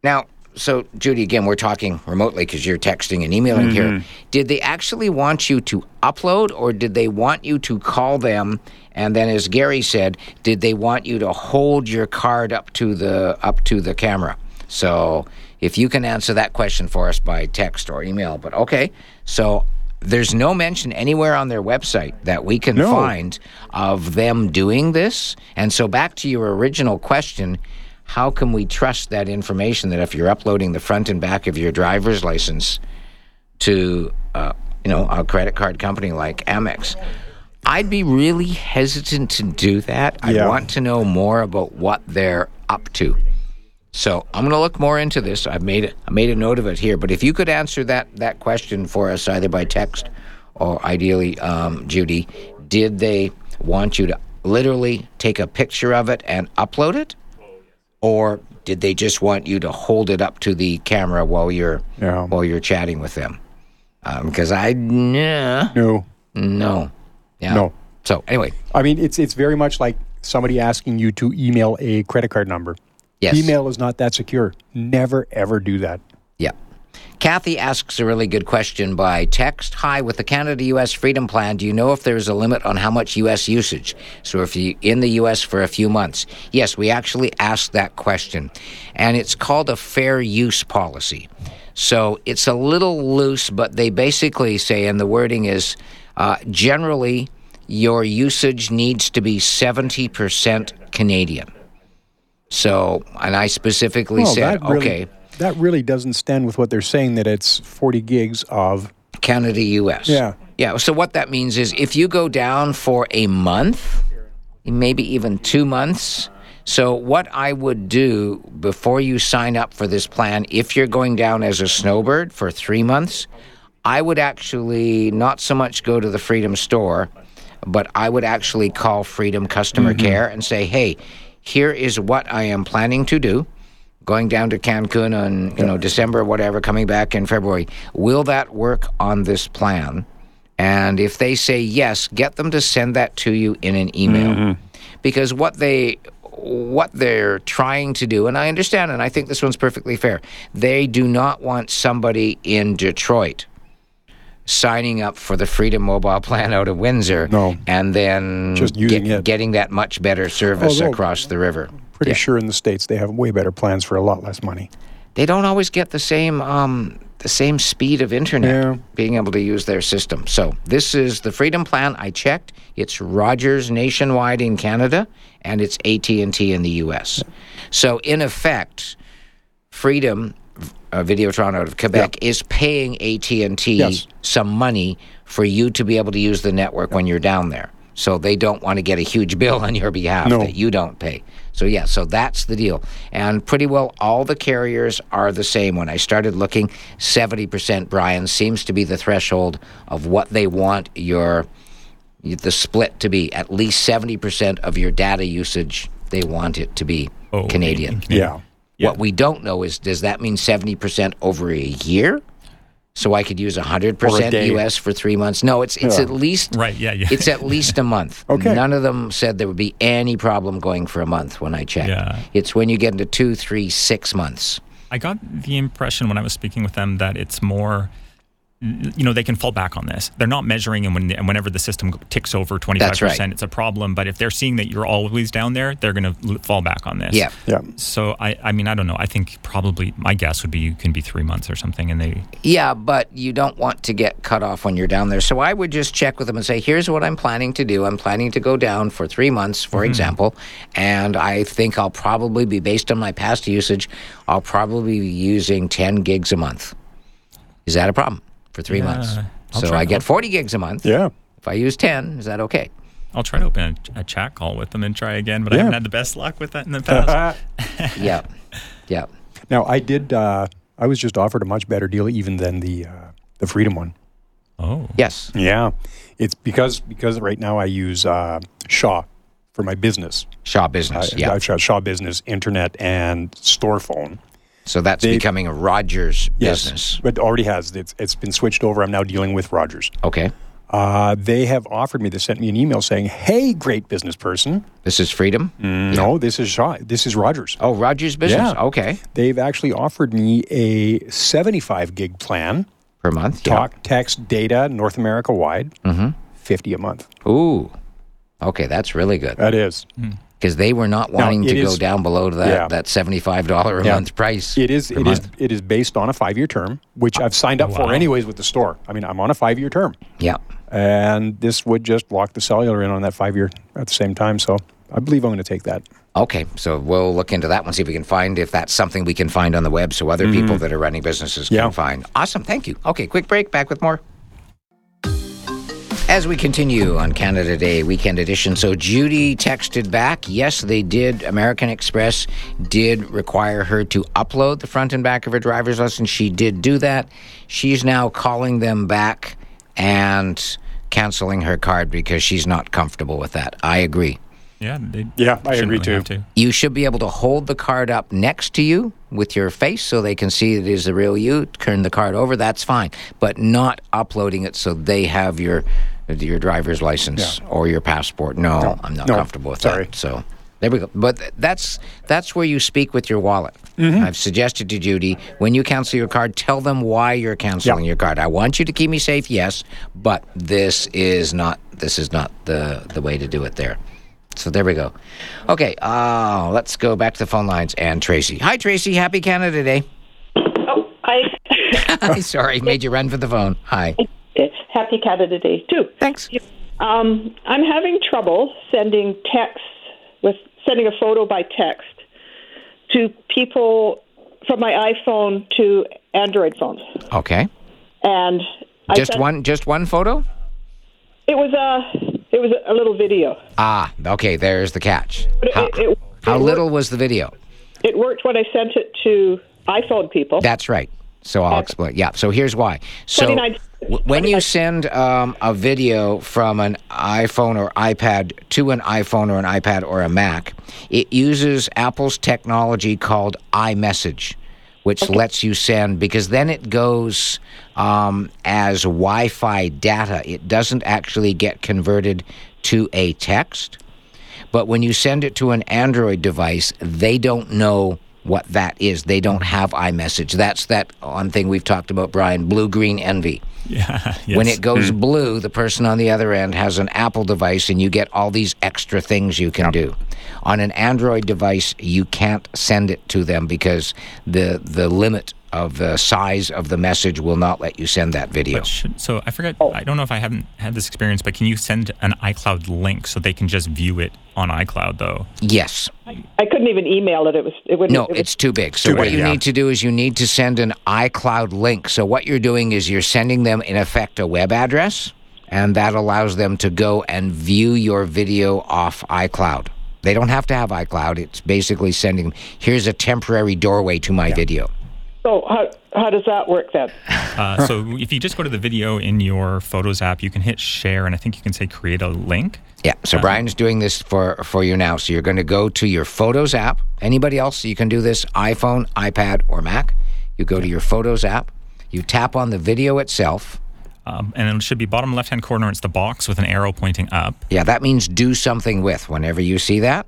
now so Judy again we're talking remotely because you're texting and emailing Mm-hmm. here. Did they actually want you to upload or did they want you to call them and then as Gary said, did they want you to hold your card up to the up to the camera? So if you can answer that question for us by text or email, but okay. So there's no mention anywhere on their website that we can No. find of them doing this. And so back to your original question, how can we trust that information that if you're uploading the front and back of your driver's license to uh, you know a credit card company like Amex? I'd be really hesitant to do that. I Yeah. want to know more about what they're up to. So I'm going to look more into this. I've made I made a note of it here. But if you could answer that that question for us, either by text or ideally, um, Judy, did they want you to literally take a picture of it and upload it, or did they just want you to hold it up to the camera while you're Yeah. while you're chatting with them? Because I nah, No. no, yeah. No. So anyway, I mean, it's it's very much like somebody asking you to email a credit card number. yes, Email is not that secure. Never ever do that. Yeah. Kathy asks a really good question by text. Hi, with the Canada US Freedom Plan, do you know if there's a limit on how much US usage? So if you're in the US for a few months. Yes, we actually asked that question. And it's called a fair use policy. So it's a little loose, but they basically say, and the wording is uh, generally your usage needs to be 70% Canadian. So, and I specifically Well, said, that really, okay. That really doesn't stand with what they're saying that it's 40 gigs of. Canada, US. Yeah. Yeah. So what that means is if you go down for a month, maybe even two months. So what I would do before you sign up for this plan, if you're going down as a snowbird for three months, I would actually not so much go to the Freedom store, but I would actually call Freedom customer mm-hmm. care and say, "Hey, here is what I am planning to do." Going down to Cancun on you know December, whatever, coming back in February. Will that work on this plan? And if they say yes, get them to send that to you in an email. Mm-hmm. Because what they what they're trying to do, and I understand, and I think this one's perfectly fair. They do not want somebody in Detroit signing up for the Freedom Mobile plan out of Windsor, No. and then Just using it. getting that much better service Although- across the river. Pretty Yeah. sure in the states they have way better plans for a lot less money. They don't always get the same um, the same speed of internet Yeah. being able to use their system. So this is the Freedom Plan. I checked. It's Rogers nationwide in Canada, and it's AT and T in the U.S. So in effect, Freedom uh, Videotron out of Quebec is paying AT and T Yes. some money for you to be able to use the network when you're down there. So they don't want to get a huge bill on your behalf No. that you don't pay. So yeah, so that's the deal. And pretty well all the carriers are the same. When I started looking, 70% Brian seems to be the threshold of what they want your the split to be. At least 70% of your data usage they want it to be Oh, in- Canadian. in Canadian. Yeah. What we don't know is does that mean 70% over a year? So I could use 100% day. US for 3 months. No, it's it's Yeah. at least Right, yeah, yeah. It's at least a month. Okay. None of them said there would be any problem going for a month when I checked. Yeah. It's when you get into two, three, six months. I got the impression when I was speaking with them that it's more, you know, they can fall back on this. They're not measuring, and, when, and whenever the system ticks over 25%, it's a problem. But if they're seeing that you're always down there, they're going to fall back on this. Yeah. Yeah. So, I, I mean, I don't know. I think probably my guess would be you can be three months or something, and they, Yeah, but you don't want to get cut off when you're down there. So I would just check with them and say, here's what I'm planning to do. I'm planning to go down for three months, for mm-hmm. example. And I think I'll probably be, based on my past usage, I'll probably be using 10 gigs a month. Is that a problem for three Yeah, months? I'll so I get 40 gigs a month. Yeah. If I use 10, is that okay? I'll try to open a, a chat call with them and try again. But I haven't had the best luck with that in the past. yeah. Yeah. now I did. Uh, I was just offered a much better deal even than the uh, the Freedom one. oh, Yes. Yeah, it's because because right now I use uh, Shaw for my business. Shaw Business. I, yeah. I've Shaw Business, Internet, and Store Phone. So that's they- becoming a Rogers Yes, business. but already has. It's it's been switched over. I'm now dealing with Rogers. Okay. Uh, they have offered me. They sent me an email saying, "Hey, great business person. This is Freedom? No, this is Shaw. This is Rogers. Oh, Rogers Business. Yeah. Okay. They've actually offered me a 75 gig plan, Per month. yeah. talk, text, data, North America wide, Mm-hmm. 50 a month. Ooh. Okay, that's really good. That is. Because they were not wanting it to go down below that, Yeah. that $75 a Yeah. month price. It is. It is. month. It is based on a five-year term, which I've signed up for anyways with the store. I mean, I'm on a five-year term, Yeah. and this would just lock the cellular in on that five-year at the same time. So I believe I'm going to take that. Okay, so we'll look into that one, see if we can find if that's something we can find on the web so other people that are running businesses can Mm-hmm. Find. Awesome, thank you. Okay, quick break, back with more. As we continue on Canada Day weekend edition, so Judy texted back. Yes, they did. American Express did require her to upload the front and back of her driver's license. She did do that. She's now calling them back and canceling her card because she's not comfortable with that. I agree. yeah, Yeah, I agree really too. to. You should be able to hold the card up next to you with your face so they can see it is the real you. Turn the card over, that's fine. But not uploading it so they have your your driver's license or your passport. No, No, I'm not no, comfortable with sorry. that. So there we go. But that's that's where you speak with your wallet. Mm-hmm. I've suggested to Judy when you cancel your card, tell them why you're canceling Yeah. your card. I want you to keep me safe, yes, but this is not this is not the the way to do it there. So there we go. Okay, uh, let's go back to the phone lines and Tracy. Hi, Tracy. Happy Canada Day. Oh, I Hi, sorry, made you run for the phone. Hi. Happy Canada Day too. Thanks. Um, I'm having trouble sending text with sending a photo by text to people from my iPhone to Android phones, Okay. and I Just sent- one. Just one photo. It was a it was a little video. Ah, okay. There's the catch. But How, it, it, how it little Worked, was the video? it worked when I sent it to iPhone people. That's right. So I'll explain. Yeah. So here's why. So 29, W- When you send um, a video from an iPhone or iPad to an iPhone or an iPad or a Mac, it uses Apple's technology called iMessage, which lets you send because then it goes um, as Wi Fi data. It doesn't actually get converted to a text. But when you send it to an Android device, they don't know what that is. They don't have iMessage. That's that one thing we've talked about, Brian blue green envy. Yeah. Yes. When it goes hmm. blue, the person on the other end has an Apple device and you get all these extra things you can do. On an Android device, you can't send it to them because the the limit of the size of the message will not let you send that video. Should, so I forget. Oh. I don't know if I haven't had this experience, but can you send an iCloud link so they can just view it on iCloud though? yes. I couldn't even email it. It was it wouldn't. No, it was, it's too big. So Too what big, you yeah. need to do is you need to send an iCloud link. So what you're doing is you're sending them in effect a web address, and that allows them to go and view your video off iCloud. They don't have to have iCloud. It's basically sending them, here's a temporary doorway to my video. So how how does that work then? Uh, so if you just go to the video in your Photos app, you can hit share, and I think you can say create a link. Yeah. So Brian's doing this for for you now. So you're going to go to your Photos app. Anybody else, you can do this: iPhone, iPad, or Mac. You go to your Photos app. You tap on the video itself. Um, and it should be bottom left hand corner. It's the box with an arrow pointing up. Yeah, that means do something with. Whenever you see that,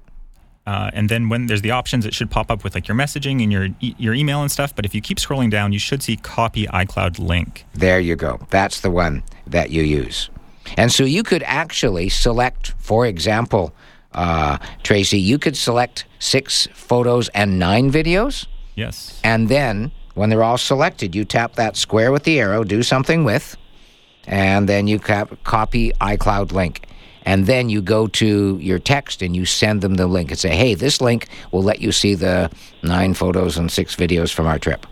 Uh, and then when there's the options, it should pop up with like your messaging and your e- your email and stuff. But if you keep scrolling down, you should see copy iCloud link. there you go. That's the one that you use. And so you could actually select, for example, uh, Tracy, you could select six photos and nine videos. Yes. And then when they're all selected, you tap that square with the arrow, do something with, and then you cap- copy iCloud link. And then you go to your text and you send them the link and say, hey, this link will let you see the nine photos and six videos from our trip.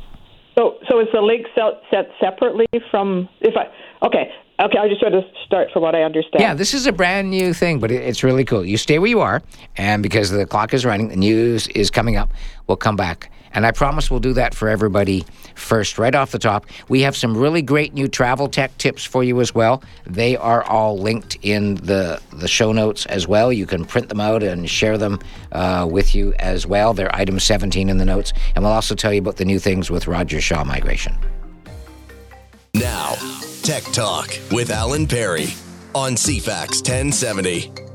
So so is the link set, set separately from if I okay okay I just try to start from what I understand. Yeah, this is a brand new thing, but it, it's really cool. You stay where you are, and because the clock is running, the news is coming up, we'll come back. And I promise we'll do that for everybody first, right off the top. We have some really great new travel tech tips for you as well. They are all linked in the, the show notes as well. You can print them out and share them uh, with you as well. They're item 17 in the notes. And we'll also tell you about the new things with Rogers Shaw migration. Now, Tech Talk with Alan Perry on CFAX 1070.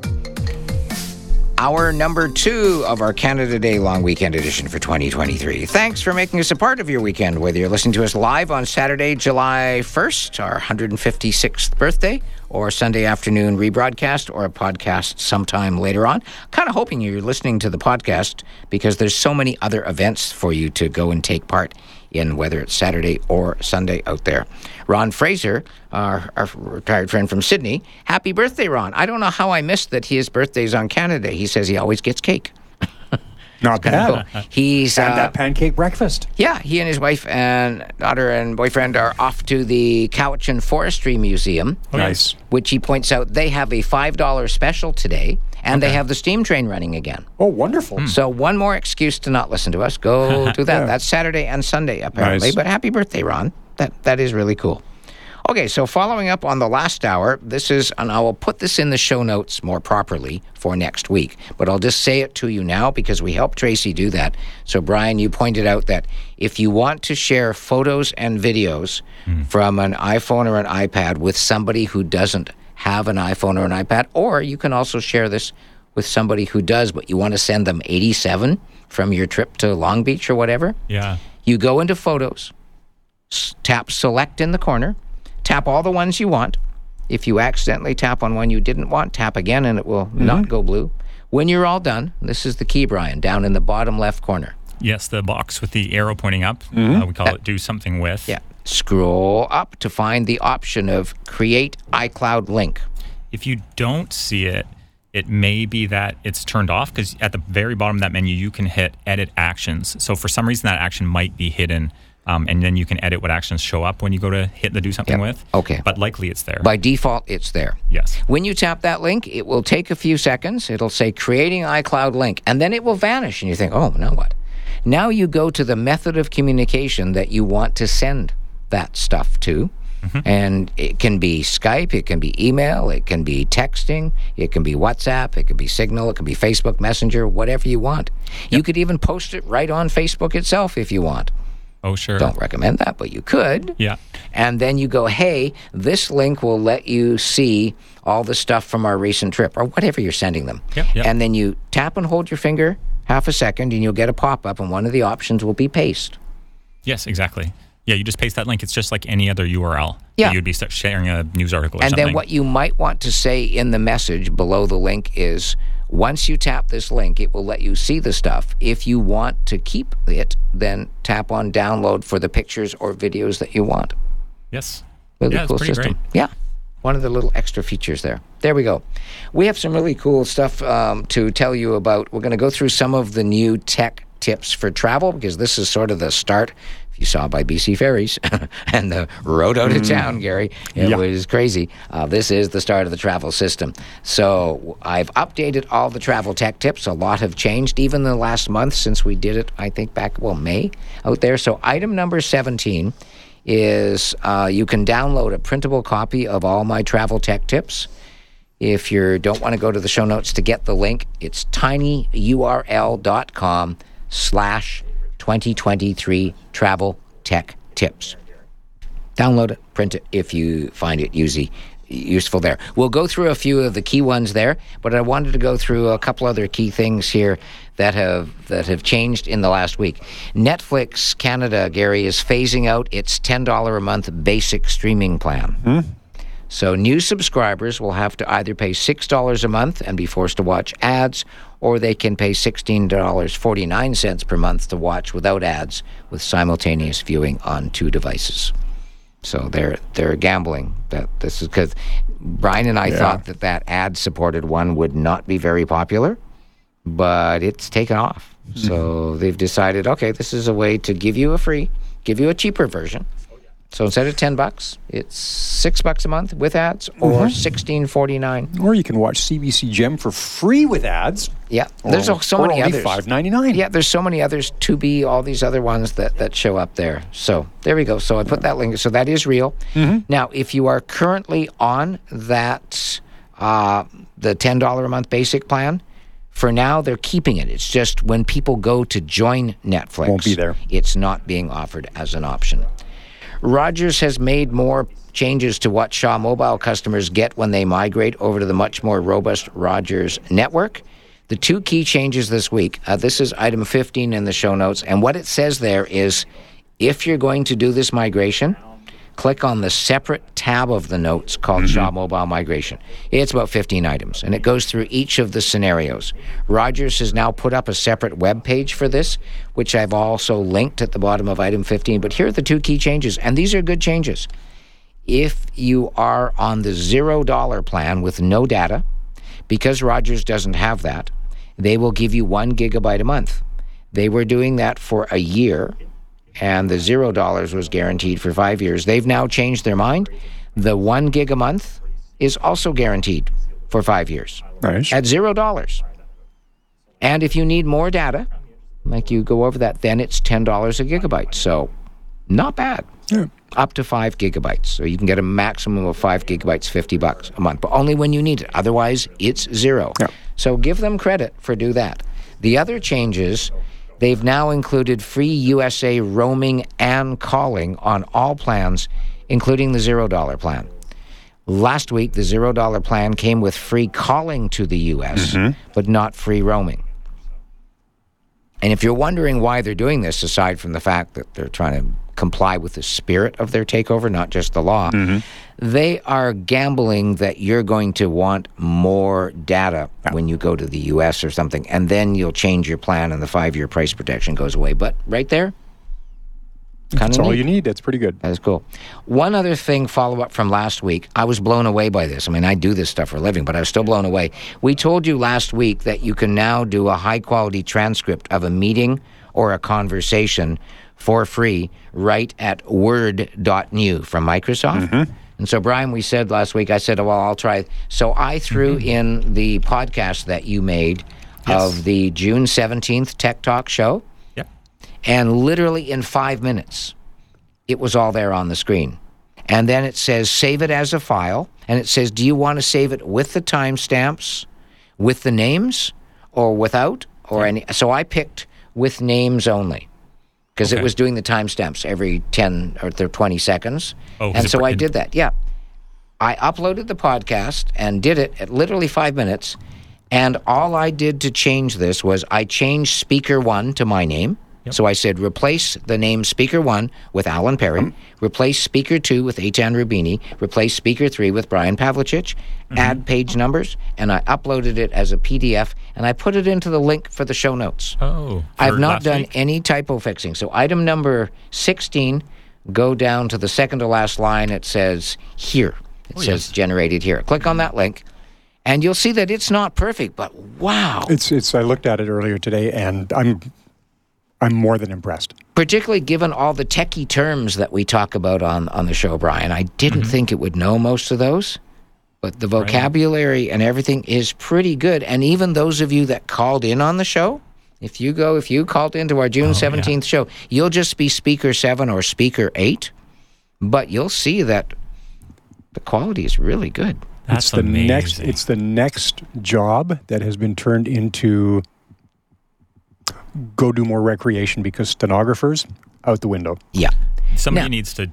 Hour number two of our Canada Day long weekend edition for 2023. Thanks for making us a part of your weekend, whether you're listening to us live on Saturday, July 1st, our 156th birthday, or Sunday afternoon rebroadcast, or a podcast sometime later on. Kind of hoping you're listening to the podcast because there's so many other events for you to go and take part in, whether it's Saturday or Sunday out there. Ron Fraser, our, our retired friend from Sidney, happy birthday, Ron. I don't know how I missed that his birthday's on Canada. He says he always gets cake. Not bad. Cool. He's And uh, that pancake breakfast. yeah, he and his wife and daughter and boyfriend are off to the Cowichan Forestry Museum, Nice. which he points out they have a five dollar special today, and they have the steam train running again. Oh, wonderful. So one more excuse to not listen to us. Go do that. Yeah. That's Saturday and Sunday apparently. Nice. But happy birthday, Ron. That that is really cool. Okay, so following up on the last hour, this is, and I will put this in the show notes more properly for next week, but I'll just say it to you now because we helped Tracy do that. So, Brian, you pointed out that if you want to share photos and videos hmm. from an iPhone or an iPad with somebody who doesn't have an iPhone or an iPad, or you can also share this with somebody who does, but you want to send them 87 from your trip to Long Beach or whatever, Yeah. you go into photos, tap select in the corner, tap all the ones you want. If you accidentally tap on one you didn't want, tap again and it will not go blue. When you're all done, this is the key, Brian, down in the bottom left corner. Yes, the box with the arrow pointing up. Uh, we call it do something with. Yeah. Scroll up to find the option of create iCloud link. If you don't see it, it may be that it's turned off because at the very bottom of that menu, you can hit edit actions. So for some reason, that action might be hidden. Um, and then you can edit what actions show up when you go to hit the do something Yeah. with. Okay. But likely it's there. By default, it's there. yes. When you tap that link, it will take a few seconds. It'll say creating iCloud link, and then it will vanish. And you think, oh, now what? Now you go to the method of communication that you want to send that stuff to. And it can be Skype, it can be email, it can be texting, it can be WhatsApp, it can be Signal, it can be Facebook Messenger, whatever you want. You could even post it right on Facebook itself if you want. Oh, sure. Don't recommend that, but you could. Yeah. And then you go, hey, this link will let you see all the stuff from our recent trip or whatever you're sending them. Yep, yep. And then you tap and hold your finger half a second and you'll get a pop up, and one of the options will be paste. Yes, exactly. Yeah, you just paste that link. It's just like any other URL. Yeah. You'd be sharing a news article or and something. then what you might want to say in the message below the link is once you tap this link, it will let you see the stuff. If you want to keep it, then tap on download for the pictures or videos that you want. Yes. Really yeah, cool system. great. Yeah. One of the little extra features there. There we go. We have some really cool stuff um, to tell you about. We're going to go through some of the new tech tips for travel because this is sort of the start. If you saw by BC Ferries and the road out of town, Gary, it Yeah. was crazy. Uh, this is the start of the travel system. So I've updated all the travel tech tips. A lot have changed, even the last month since we did it, I think back, well, May out there. So item number 17 is uh, you can download a printable copy of all my travel tech tips. If you don't want to go to the show notes to get the link, it's tinyurl.com slash 2023 travel tech tips. Download it, print it if you find it usy, useful there. We'll go through a few of the key ones there, but I wanted to go through a couple other key things here that have that have changed in the last week. Netflix Canada, Gary, is phasing out its $10 a month basic streaming plan. Hmm? So new subscribers will have to either pay $6 a month and be forced to watch ads, or they can pay $16.49 per month to watch without ads with simultaneous viewing on two devices. So they're they're gambling that this is because Brian and I Yeah. thought that that ad supported one would not be very popular, but it's taken off. So they've decided, okay, this is a way to give you a free, give you a cheaper version. So instead of ten bucks, it's six bucks a month with ads, or sixteen forty nine. Or you can watch CBC Gem for free with ads. Yeah, there's or, so or many others. Five ninety nine. Yeah, there's so many others. To be all these other ones that that show up there. So there we go. So I put that link. So that is real. Now, if you are currently on that uh, the ten dollar a month basic plan, for now they're keeping it. It's just when people go to join Netflix, Won't be there. It's not being offered as an option. Rogers has made more changes to what Shaw Mobile customers get when they migrate over to the much more robust Rogers network. The two key changes this week uh, this is item 15 in the show notes, and what it says there is if you're going to do this migration, click on the separate tab of the notes called mm-hmm. Shaw Mobile Migration. It's about 15 items, and it goes through each of the scenarios. Rogers has now put up a separate web page for this, which I've also linked at the bottom of item 15. But here are the two key changes, and these are good changes. If you are on the zero dollar plan with no data, because Rogers doesn't have that, they will give you one gigabyte a month. They were doing that for a year, and the zero dollars was guaranteed for five years. They've now changed their mind. The one gig a month is also guaranteed for five years Nice. at zero dollars. And if you need more data, like you go over that, then it's ten dollars a gigabyte. So not bad. Yeah. Up to five gigabytes. So you can get a maximum of five gigabytes, fifty bucks a month, but only when you need it. Otherwise, it's zero. Yeah. So give them credit for do that. The other changes, they've now included free USA roaming and calling on all plans, including the zero dollar plan. Last week, the zero dollar plan came with free calling to the U.S., mm-hmm. but not free roaming. And if you're wondering why they're doing this, aside from the fact that they're trying to comply with the spirit of their takeover, not just the law, mm-hmm. they are gambling that you're going to want more data when you go to the U.S. or something, and then you'll change your plan and the five year price protection goes away. But right there, That's all neat. you need. That's pretty good. That is cool. One other thing, follow up from last week. I was blown away by this. I mean, I do this stuff for a living, but I was still blown away. We told you last week that you can now do a high quality transcript of a meeting or a conversation for free right at word.new from Microsoft. Mm-hmm. And so, Brian, we said last week, I said, well, I'll try. So I threw mm-hmm. in the podcast that you made of the June 17th Tech Talk show. Yep. And literally in five minutes, it was all there on the screen. and then it says save it as a file, and it says, do you want to save it with the timestamps, with the names, or without, or any? So I picked with names only because it was doing the timestamps every 10 or 20 seconds. Oh, and so I did that. Yeah. I uploaded the podcast and did it at literally five minutes. And all I did to change this was I changed speaker one to my name. So I said replace the name speaker one with Alan Perry, replace speaker two with Eitan Rubini, replace speaker three with Brian Pavlicich, add page numbers, and I uploaded it as a PDF and I put it into the link for the show notes. Oh, I've not done week? any typo fixing. So item number 16, go down to the second to last line. It says here. It Oh, says yes. generated here. Click on that link, and you'll see that it's not perfect, but wow. It's it's. I looked at it earlier today, and I'm I'm more than impressed. Particularly given all the techie terms that we talk about on, on the show, Brian. I didn't Mm-hmm. think it would know most of those, but the vocabulary and everything is pretty good. And even those of you that called in on the show, if you go, if you called into our Oh, June 17th show, you'll just be speaker seven or speaker eight, but you'll see that the quality is really good. That's it's the amazing. next. It's the next job that has been turned into go do more recreation because stenographers out the window. Yeah. Somebody Now- needs to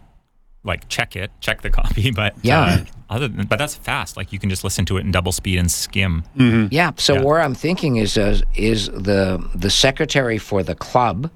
like check it, check the copy, but Yeah. uh, other than but that's fast. Like you can just listen to it in double speed and skim. Yeah. So Yeah. where I'm thinking is uh, is the the secretary for the club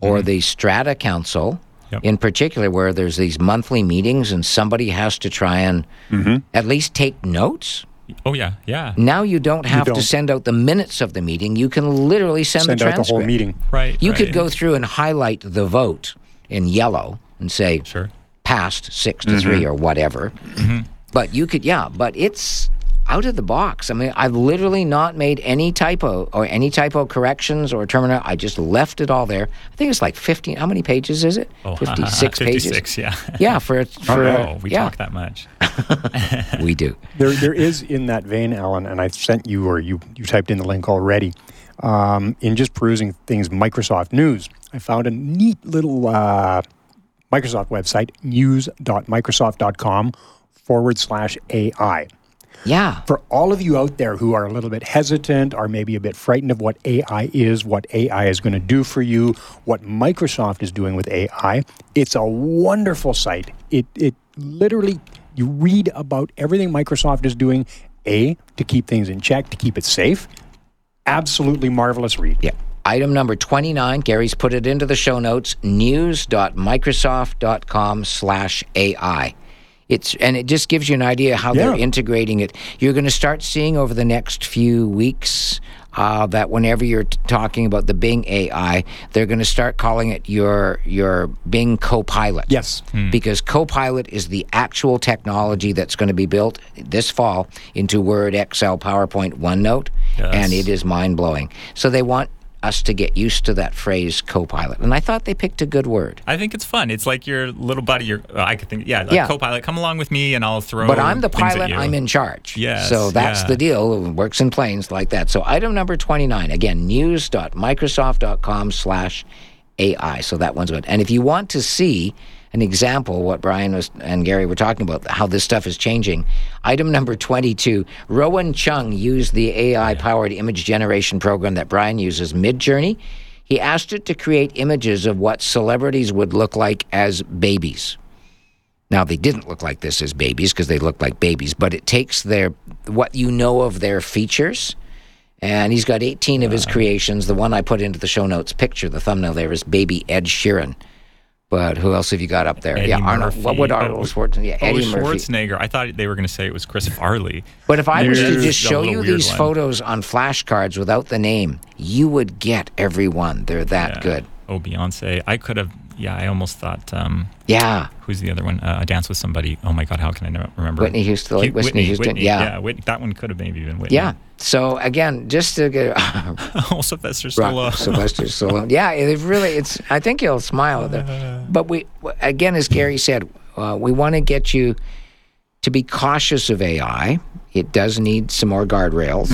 or the Strata Council, Mm-hmm. Yep. in particular, where there's these monthly meetings and somebody has to try and Mm-hmm. at least take notes. Oh yeah, yeah. Now you don't have to don't. send out the minutes of the meeting. You can literally send, Send the out the whole meeting. Right. You right. could go through and highlight the vote in yellow and say Sure. Passed six to three or whatever. Mm-hmm. But you could, yeah, but it's out of the box. I mean, I've literally not made any typo or any typo corrections or terminal. I just left it all there. I think it's like 15. How many pages is it? Oh, 56 pages. 56, yeah. Yeah, for, for oh, we yeah, talk that much. we do. There, there is in that vein, Alan, and I sent you or you, you typed in the link already. Um, in just perusing things, Microsoft News, I found a neat little uh, Microsoft website, news.microsoft.com forward slash AI. Yeah. For all of you out there who are a little bit hesitant or maybe a bit frightened of what AI is, what AI is going to do for you, what Microsoft is doing with AI, it's a wonderful site. It, it literally, you read about everything Microsoft is doing, A, to keep things in check, to keep it safe. Absolutely marvelous read. Yeah. Item number 29, Gary's put it into the show notes, news.microsoft.com slash AI. It's, and it just gives you an idea how they're integrating it. You're going to start seeing over the next few weeks uh, that whenever you're t- talking about the Bing AI, they're going to start calling it your your Bing Copilot. Yes. Because Copilot is the actual technology that's going to be built this fall into Word, Excel, PowerPoint, OneNote, Yes. and it is mind blowing. So they want us to get used to that phrase co-pilot and I thought they picked a good word. I think it's fun. It's like your little buddy. Your uh, I could think, yeah, like Yeah. co-pilot. Come along with me, and I'll throw. But I'm the pilot. I'm in charge. yeah So that's yeah. the deal. It works in planes like that. So item number 29, again, news.microsoft.com slash AI. So that one's good. And if you want to see an example, what Brian was, and Gary were talking about, how this stuff is changing, item number 22, Rowan Cheung used the AI-powered image generation program that Brian uses, Midjourney. He asked it to create images of what celebrities would look like as babies. Now they didn't look like this as babies because they looked like babies, but it takes their what you know of their features. And he's got 18 of his creations. The one I put into the show notes picture, the thumbnail there is baby Ed Sheeran. But who else have you got up there? Eddie yeah, Arnold. Murphy. What would Oh, Arnold Schwarzenegger? Yeah, Oh, Eddie Murphy. Schwarzenegger. I thought they were going to say it was Chris Farley. But if I was to just show you these one. photos on flashcards without the name, you would get every one. They're that Yeah. good. Oh, Beyonce. I could have. Yeah, I almost thought. Um, Yeah. who's the other one? Uh, Dance with Somebody. Oh my God, how can I not remember? Whitney Houston, like Hu- Whitney Houston, Whitney, yeah. yeah. Whitney, that one could have maybe been Whitney. Yeah. So again, just to get oh, Sylvester Rock- Stallone. Sylvester Stallone. Yeah, it really. It's. I think you'll smile at that. But we, again, as Gary said, uh, we want to get you to be cautious of AI. It does need some more guardrails.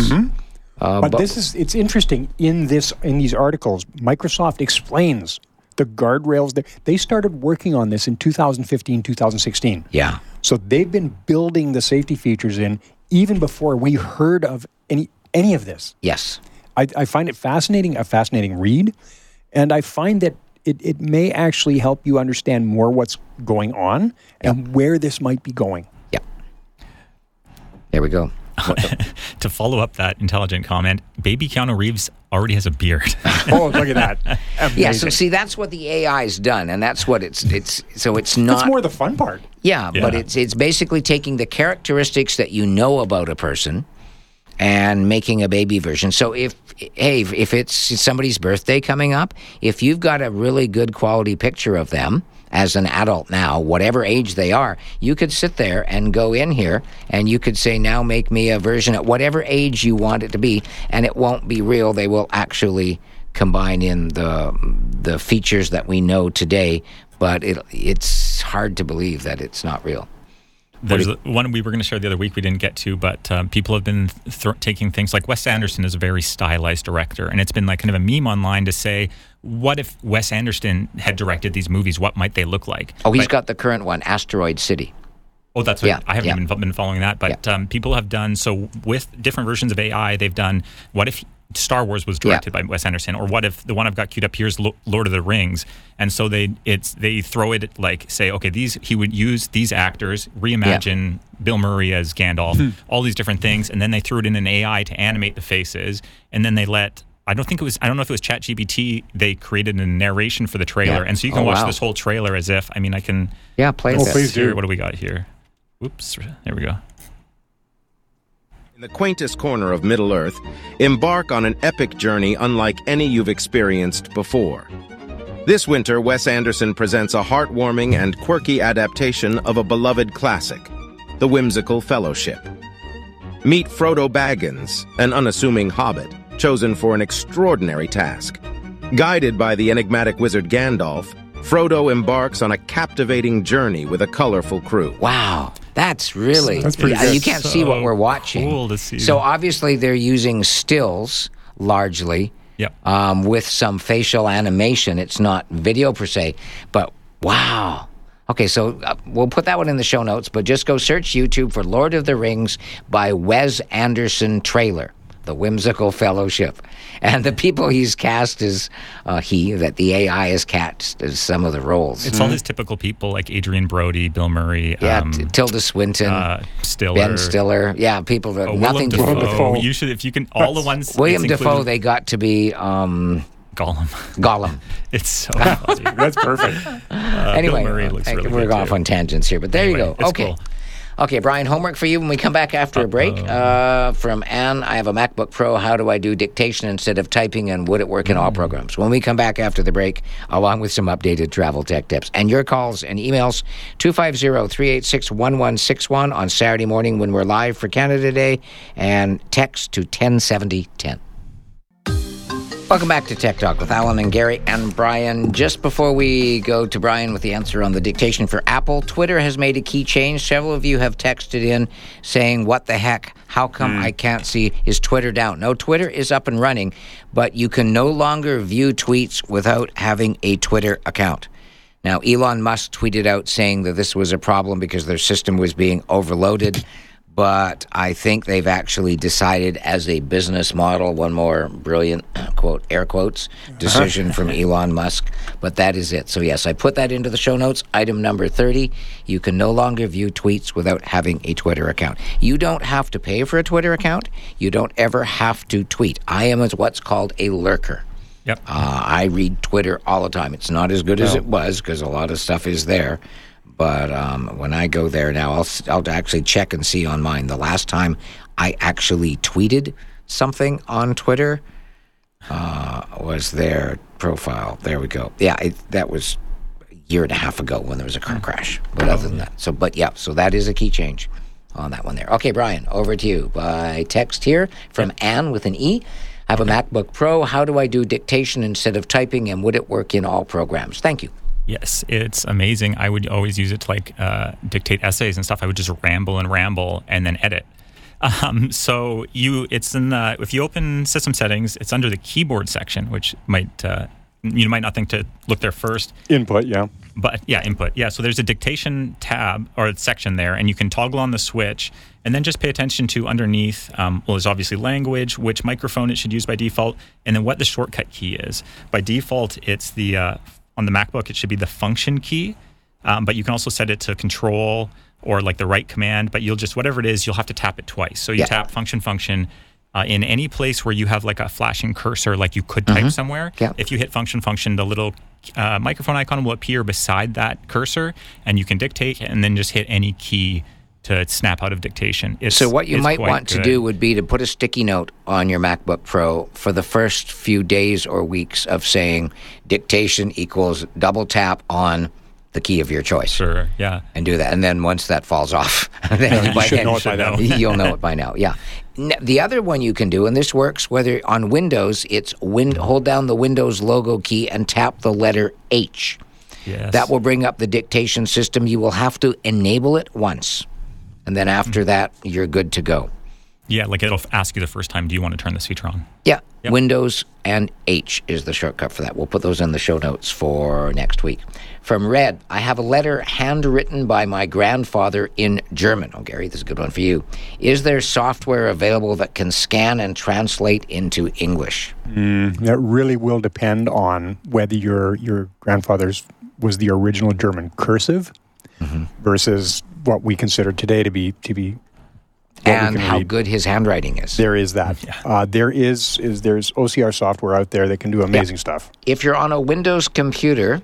Uh, But, this is it's interesting in this in these articles. Microsoft explains the guardrails there. They started working on this in 2015, 2016. Yeah. So they've been building the safety features in even before we heard of any any of this. Yes. I, I find it fascinating, a fascinating read, and I find that it, it may actually help you understand more what's going on and where this might be going. Yeah. There we go. to follow up that intelligent comment, baby Keanu Reeves already has a beard. oh, look at that! Yeah, so see, that's what the AI's done, and that's what it's it's. So it's not. That's more the fun part. Yeah, but it's it's basically taking the characteristics that you know about a person and making a baby version. So if hey, if- if it's somebody's birthday coming up, if you've got a really good quality picture of them as an adult now, whatever age they are, you could sit there and go in here and you could say now make me a version at whatever age you want it to be and it won't be real. They will actually combine in the the features that we know today, but it, it's hard to believe that it's not real. There's a- one we were going to share the other week we didn't get to, but um, people have been th- taking things like Wes Anderson is a very stylized director, and it's been like kind of a meme online to say, what if Wes Anderson had directed these movies? What might they look like? Oh, he's But- got the current one, Asteroid City. Oh, that's what Yeah, I haven't yeah. even been following that, but um, people have done so with different versions of AI. They've done what if Star Wars was directed by Wes Anderson, or what if the one I've got queued up here is Lord of the Rings, and so they it's they throw it like say okay these he would use these actors reimagine Bill Murray as Gandalf, all these different things, and then they threw it in an AI to animate the faces, and then they let. I don't think it was. I don't know if it was ChatGPT. They created a narration for the trailer, Yeah. and so you can Oh, watch wow. this whole trailer as if. I mean, I can. Yeah, play Oh, this. please do. Here, what do we got here? Oops, there we go. In the quaintest corner of Middle Earth, embark on an epic journey unlike any you've experienced before. This winter, Wes Anderson presents a heartwarming and quirky adaptation of a beloved classic, The Whimsical Fellowship. Meet Frodo Baggins, an unassuming hobbit, chosen for an extraordinary task. Guided by the enigmatic wizard Gandalf, Frodo embarks on a captivating journey with a colorful crew. Wow, that's really That's pretty yeah. You can't see what we're watching. cool to see. So obviously they're using stills largely. Yep. Um, with some facial animation. It's not video per se, but wow. Okay, so uh, we'll put that one in the show notes, but just go search YouTube for Lord of the Rings by Wes Anderson trailer, The Whimsical Fellowship. And the people he's cast is uh, he, that the AI has cast as some of the roles. It's all these typical people like Adrien Brody, Bill Murray, yeah, um, Tilda Swinton. uh, Stiller, Ben Stiller. Yeah, people that Oh, nothing to do Dafoe. with You should, if you can, all the ones. William Dafoe. included- They got to be um, Gollum. Gollum. It's so funny. That's perfect. Uh, anyway, Bill Murray looks really we're good off too. on tangents here, but there Anyway, you go. it's okay. cool. Okay, Brian, homework for you when we come back after a break. Uh, from Anne, I have a MacBook Pro. How do I do dictation instead of typing, and would it work in all Mm. programs? When we come back after the break, along with some updated travel tech tips. And your calls and emails, 250 386 1161 on Saturday morning when we're live for Canada Day, and text to 107010. Welcome back to Tech Talk with Alan and Gary and Brian. Just before we go to Brian with the answer on the dictation for Apple, Twitter has made a key change. Several of you have texted in saying, What the heck? How come hmm. I can't see? Is Twitter down? No, Twitter is up and running, but you can no longer view tweets without having a Twitter account. Now, Elon Musk tweeted out saying that this was a problem because their system was being overloaded. But I think they've actually decided as a business model, one more brilliant quote, air quotes, decision from Elon Musk. But that is it. So, yes, I put that into the show notes. Item number 30 you can no longer view tweets without having a Twitter account. You don't have to pay for a Twitter account, you don't ever have to tweet. I am as what's called a lurker. Yep. Uh, I read Twitter all the time. It's not as good as it was because a lot of stuff is there. But um, when I go there now, I'll, I'll actually check and see on mine. The last time I actually tweeted something on Twitter uh, was their profile. There we go. Yeah, it, that was a year and a half ago when there was a car crash. But other than that, so but yeah, so that is a key change on that one there. Okay, Brian, over to you by text here from Anne with an E. I have a MacBook Pro. How do I do dictation instead of typing, and would it work in all programs? Thank you. Yes, it's amazing. I would always use it to like uh, dictate essays and stuff. I would just ramble and ramble and then edit. Um, so you, it's in the if you open system settings, it's under the keyboard section, which might uh, you might not think to look there first. Input, yeah. But yeah, input. Yeah, so there's a dictation tab or section there, and you can toggle on the switch, and then just pay attention to underneath. Um, well, there's obviously language, which microphone it should use by default, and then what the shortcut key is. By default, it's the uh, on the MacBook it should be the function key, um, but you can also set it to control or like the right command. But you'll just whatever it is, you'll have to tap it twice. So you Yeah. tap function function. Uh, in any place where you have like a flashing cursor, like you could type somewhere, Mm-hmm. Yeah. if you hit function function, the little uh, microphone icon will appear beside that cursor, and you can dictate, and then just hit any key to snap out of dictation. It's, So what you might quite want to do would be to put a sticky note on your MacBook Pro for the first few days or weeks of saying dictation equals double tap on the key of your choice. Sure, yeah. And do that. And then once that falls off, then You by should then- know it by now. You'll know it by now. Yeah. The other one you can do, and this works whether on Windows, it's win- hold down the Windows logo key and tap the letter H. Yes. That will bring up the dictation system. You will have to enable it once. And then after that, you're good to go. Yeah, like it'll ask you the first time, do you want to turn this feature on? Yeah, Yep. Windows and H is the shortcut for that. We'll put those in the show notes for next week. From Red, I have a letter handwritten by my grandfather in German. Oh, Gary, this is a good one for you. Is there software available that can scan and translate into English? That really will depend on whether your your grandfather's was the original German cursive Mm-hmm. versus what we consider today to be to be and how read. good his handwriting is. There is that. Uh, there is is there's OCR software out there that can do amazing stuff. if you're on a Windows computer,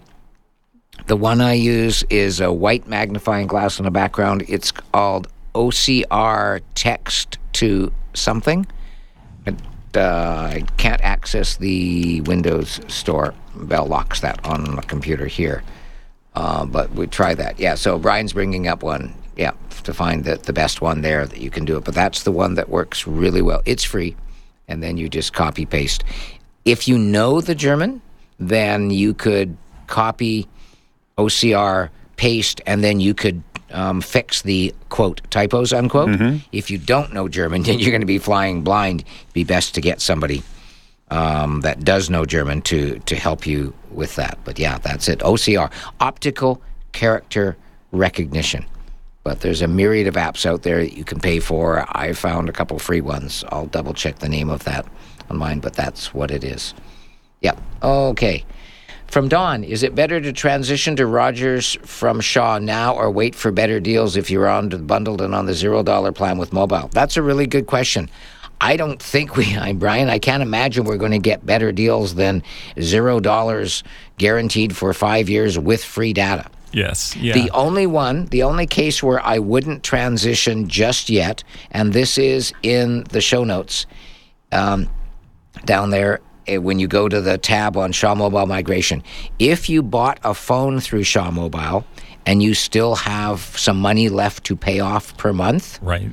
the one I use is a white magnifying glass in the background. It's called OCR Text to something. But, uh, I can't access the Windows Store. Bell locks that on the computer here. Uh, but we try that. Yeah, so Brian's bringing up one. Yeah, to find the, the best one there that you can do it. But that's the one that works really well. It's free, and then you just copy paste. If you know the German, then you could copy OCR, paste, and then you could um, fix the quote typos unquote. If you don't know German, then you're going to be flying blind. Be best to get somebody um, that does know German to to help you with that. But yeah, that's it. OCR, optical character recognition. But there's a myriad of apps out there that you can pay for. I found a couple free ones. I'll double check the name of that on mine, but that's what it is. Yep. Okay. From Dawn, is it better to transition to Rogers from Shaw now or wait for better deals if you're on the bundled and on the zero dollar plan with mobile? That's a really good question. I don't think we, I, Brian, I can't imagine we're going to get better deals than zero dollars guaranteed for five years with free data. Yes. Yeah. The only one, the only case where I wouldn't transition just yet, and this is in the show notes um, down there eh, when you go to the tab on Shaw Mobile Migration. If you bought a phone through Shaw Mobile and you still have some money left to pay off per month, right.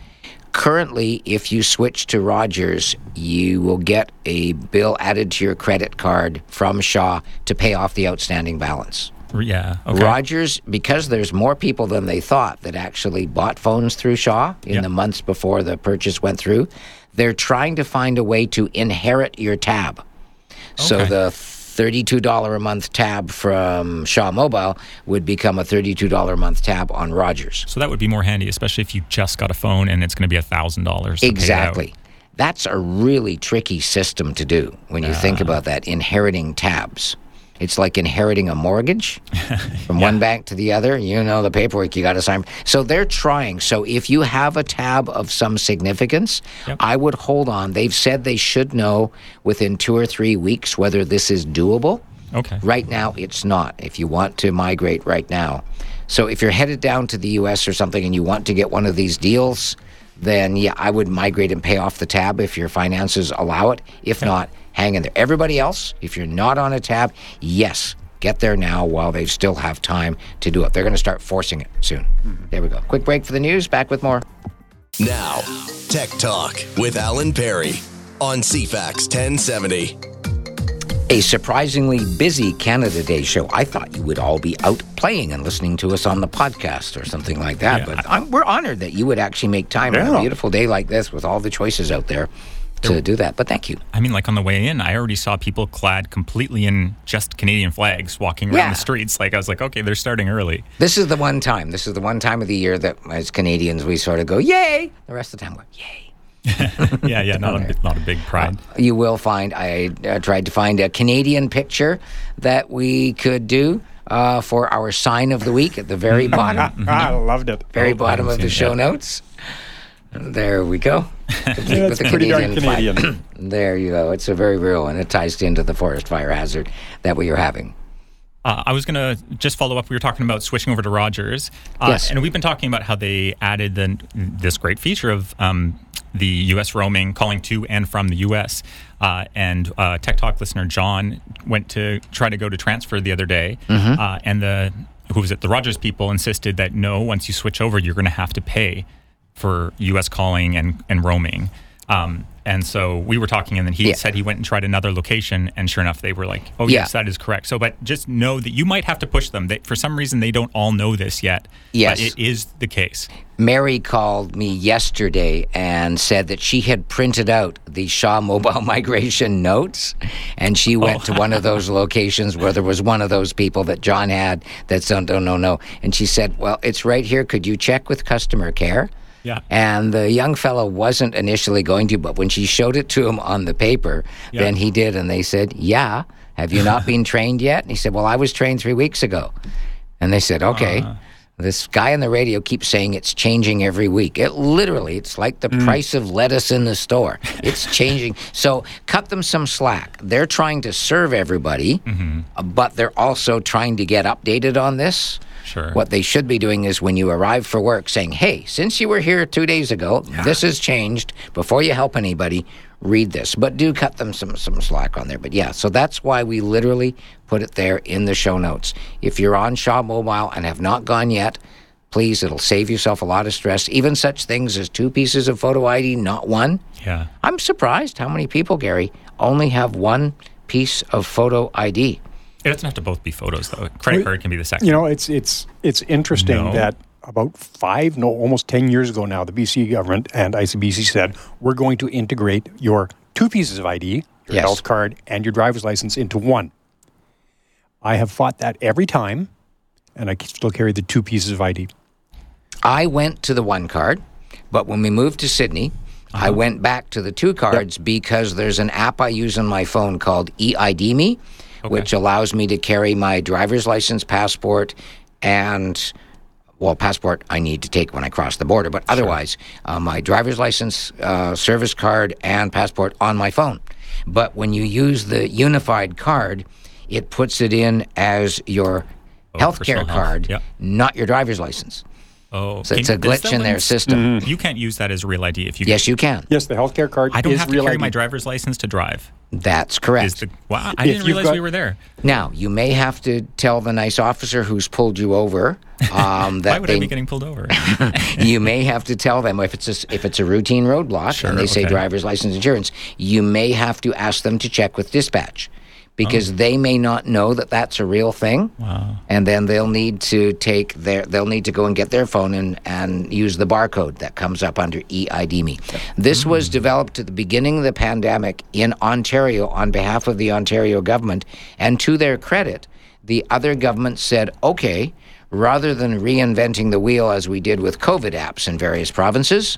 Currently, if you switch to Rogers, you will get a bill added to your credit card from Shaw to pay off the outstanding balance. Yeah. Okay. Rogers, because there's more people than they thought that actually bought phones through Shaw in Yeah. the months before the purchase went through, they're trying to find a way to inherit your tab. Okay. So the $32 a month tab from Shaw Mobile would become a $32 a month tab on Rogers. So that would be more handy, especially if you just got a phone and it's going to be a thousand dollars. Exactly. That's a really tricky system to do when you think about that inheriting tabs. It's like inheriting a mortgage from one bank to the other. You know the paperwork you got to sign. So they're trying. So if you have a tab of some significance, Yep. I would hold on. They've said they should know within two or three weeks whether this is doable. Okay. Right now, it's not. If you want to migrate right now, so if you're headed down to the U.S. or something and you want to get one of these deals, then yeah, I would migrate and pay off the tab if your finances allow it. If not, hang in there. Everybody else, if you're not on a tab, yes, get there now while they still have time to do it. They're going to start forcing it soon. Mm-hmm. There we go. Quick break for the news. Back with more. Now, Tech Talk with Alan Perry on CFAX 1070. A surprisingly busy Canada Day show. I thought you would all be out playing and listening to us on the podcast or something like that. Yeah, but I'm, we're honored that you would actually make time on a beautiful day like this with all the choices out there to do that. But thank you. I mean, like on the way in, I already saw people clad completely in just Canadian flags walking around Yeah. the streets. Like I was like, okay, they're starting early. This is the one time. This is the one time of the year that, as Canadians, we sort of go, "Yay!" The rest of the time, we're "Yay." yeah, yeah, not a, not a big pride. You will find. I uh, tried to find a Canadian picture that we could do uh, for our sign of the week at the very bottom, I loved it. very Oh, bottom of the show seen it notes. There we go. Complete That's pretty darn. Canadian. there you go. It's a very real, and it ties into the forest fire hazard that we are having. Uh, I was going to just follow up. We were talking about switching over to Rogers. Uh, Yes. And we've been talking about how they added the, this great feature of um, the U.S. roaming, calling to and from the U.S. Uh, and uh, Tech Talk listener John went to try to go to transfer the other day. Mm-hmm. Uh, and the, who was it? The Rogers people insisted that no, once you switch over, you're going to have to pay for U.S. calling and, and roaming. Um, and so we were talking, and then he Yeah. said he went and tried another location, and sure enough, they were like, "Oh Yeah. yes, that is correct." So, but just know that you might have to push them. They, for some reason, they don't all know this yet. Yes. but it is the case. Mary called me yesterday and said that she had printed out the Shaw mobile migration notes and she oh. went to one of those locations where there was one of those people that John had that said, no, no, no. And she said, well, it's right here. Could you check with customer care? Yeah. And the young fellow wasn't initially going to, but when she showed it to him on the paper, Yeah. then he did. And they said, yeah. Have you not been trained yet? And he said, well, I was trained three weeks ago. And they said, okay. This guy on the radio keeps saying it's changing every week. It literally, it's like the price of lettuce in the store. It's changing. So cut them some slack. They're trying to serve everybody, uh, but they're also trying to get updated on this. Sure. What they should be doing is when you arrive for work, saying, "Hey, since you were here two days ago, this has changed." Before you help anybody, read this. But do cut them some some slack on there. But yeah, so that's why we literally put it there in the show notes. If you're on Shaw Mobile and have not gone yet, please, it'll save yourself a lot of stress. Even such things as two pieces of photo ID, not one. Yeah. I'm surprised how many people, Gary, only have one piece of photo ID. It doesn't have to both be photos, though. Credit card can be the second. You know, it's it's it's interesting No. that about five, no, almost ten years ago now, the BC government and ICBC said we're going to integrate your two pieces of ID, your Yes. health card and your driver's license into one. I have fought that every time, and I still carry the two pieces of ID. I went to the one card, but when we moved to Sidney, uh-huh. I went back to the two cards because there's an app I use on my phone called eID Me, which allows me to carry my driver's license, passport, and well, passport I need to take when I cross the border, but otherwise, uh, my driver's license, uh, service card, and passport on my phone. But when you use the unified card, it puts it in as your healthcare personal health. card, Yep. not your driver's license. Oh, So it's a glitch in their one- system. You can't use that as a real ID if you. Yes, you can. Yes, the healthcare card I don't is have to real carry ID. my driver's license to drive. That's correct. The wow? I If didn't realize got- we were there. now, you may have to tell the nice officer who's pulled you over um, Why that would I they, be getting pulled over? you may have to tell them if it's a, if it's a routine roadblock Sure, and they say driver's license insurance, you may have to ask them to check with dispatch because they may not know that that's a real thing. wow. And then they'll need to take their they'll need to go and get their phone and, and use the barcode that comes up under eID me. This was hmm. developed at the beginning of the pandemic in Ontario on behalf of the Ontario government and to their credit, the other governments said, "Okay, rather than reinventing the wheel as we did with COVID apps in various provinces,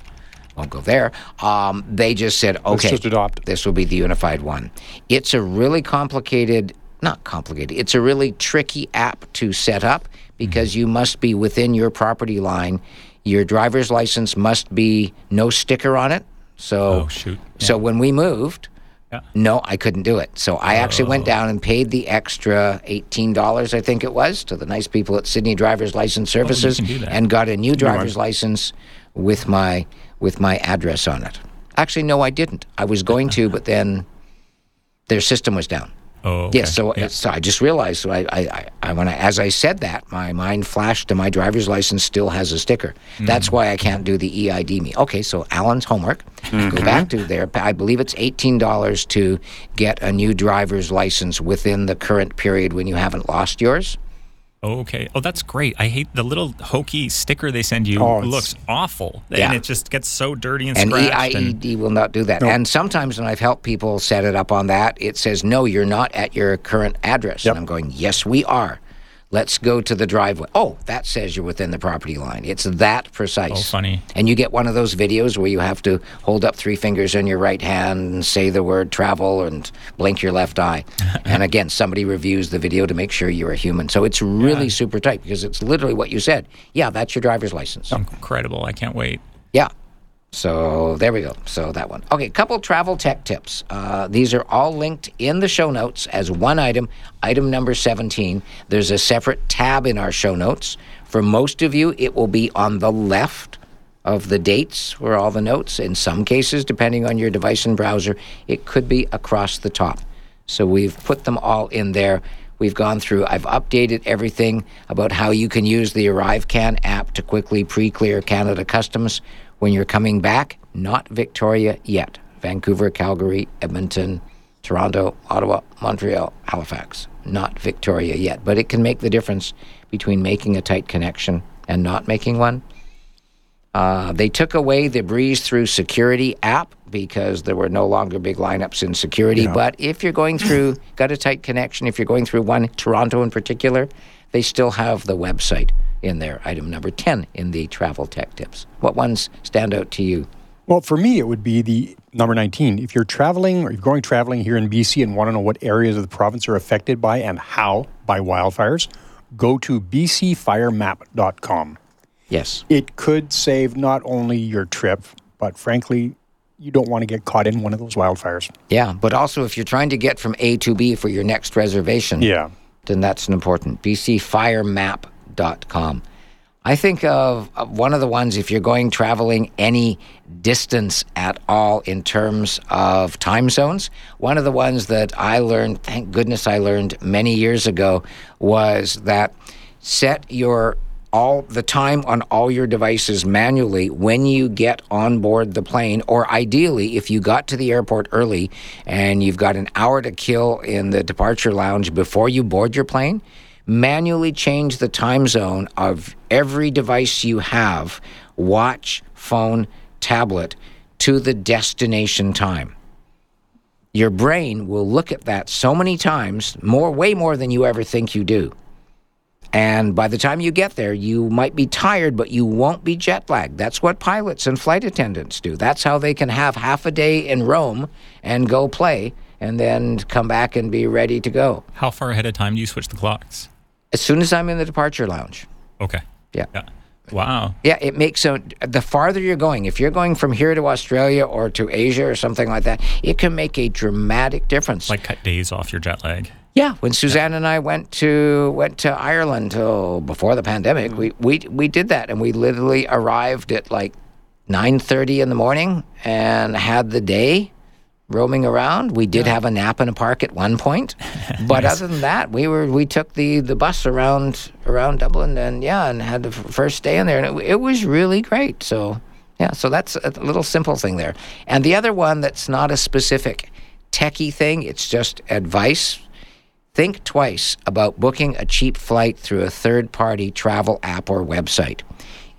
won't go there. Um, they just said, okay, just adopt. this will be the unified one. It's a really complicated, not complicated, it's a really tricky app to set up because you must be within your property line. Your driver's license must be no sticker on it. So, Oh, shoot. so when we moved, Yeah. no, I couldn't do it. So I actually went down and paid the extra $18, I think it was, to the nice people at Sidney Driver's License Services that. and got a new driver's license with my with my address on it. Actually, no, I didn't. I was going to, but then their system was down. Oh, okay. Yes, so, Yeah. so I just realized. So I, I, I, I when I, as I said that, my mind flashed to my driver's license still has a sticker. Mm. That's why I can't do the EID me. Okay, so Alan's homework. Mm-hmm. Go back to there. I believe it's eighteen dollars to get a new driver's license within the current period when you haven't lost yours. Okay. Oh, that's great. I hate the little hokey sticker they send you. Oh, It looks awful, Yeah. and it just gets so dirty and, And scratched. and- EIED will not do that. And sometimes when I've helped people set it up on that, it says, no, you're not at your current address. Yep. And I'm going, yes, we are. Let's go to the driveway. Oh, that says you're within the property line. It's that oh, precise. Oh, funny. And you get one of those videos where you have to hold up three fingers on your right hand and say the word travel and blink your left eye. and again, somebody reviews the video to make sure you're a human. So it's really super tight because it's literally what you said. Yeah, that's your driver's license. incredible. I can't wait. Yeah. So there we go. So that one. Okay, couple travel tech tips. Uh, these are all linked in the show notes as one item, item number 17. There's a separate tab in our show notes. For most of you, it will be on the left of the dates where all the notes. In some cases, depending on your device and browser, it could be across the top. So we've put them all in there. We've gone through, I've updated everything about how you can use the ArriveCan app to quickly pre clear Canada Customs when you're coming back. Not Victoria yet. Vancouver, Calgary, Edmonton, Toronto, Ottawa, Montreal, Halifax. Not Victoria yet. But it can make the difference between making a tight connection and not making one. Uh, they took away the Breeze Through Security app because there were no longer big lineups in security. But if you're going through, got a tight connection, if you're going through one, Toronto in particular, they still have the website in there, item number 10 in the travel tech tips. What ones stand out to you? Well, for me, it would be the number 19. If you're traveling or you're going traveling here in BC and want to know what areas of the province are affected by and how by wildfires, go to bcfiremap.com. Yes. It could save not only your trip, but frankly, you don't want to get caught in one of those wildfires. Yeah, but also if you're trying to get from A to B for your next reservation, Yeah. then that's an important. bcfiremap.com. I think of one of the ones if you're going traveling any distance at all in terms of time zones. One of the ones that I learned, thank goodness I learned many years ago, was that set your all the time on all your devices manually when you get on board the plane or ideally if you got to the airport early and you've got an hour to kill in the departure lounge before you board your plane manually change the time zone of every device you have watch phone tablet to the destination time your brain will look at that so many times more way more than you ever think you do and by the time you get there, you might be tired, but you won't be jet lagged. That's what pilots and flight attendants do. That's how they can have half a day in Rome and go play and then come back and be ready to go. How far ahead of time do you switch the clocks? As soon as I'm in the departure lounge. Okay. Yeah. Yeah. Wow. Yeah, it makes so the farther you're going, if you're going from here to Australia or to Asia or something like that, it can make a dramatic difference. Like cut days off your jet lag. Yeah, when Suzanne and I went to went to Ireland oh, before the pandemic, we, we we did that, and we literally arrived at like nine thirty in the morning and had the day roaming around. We did have a nap in a park at one point, but other than that, we were we took the, the bus around around Dublin, and yeah, and had the first day in there, and it, it was really great. So yeah, so that's a little simple thing there, and the other one that's not a specific techie thing; it's just advice Think twice about booking a cheap flight through a third party travel app or website.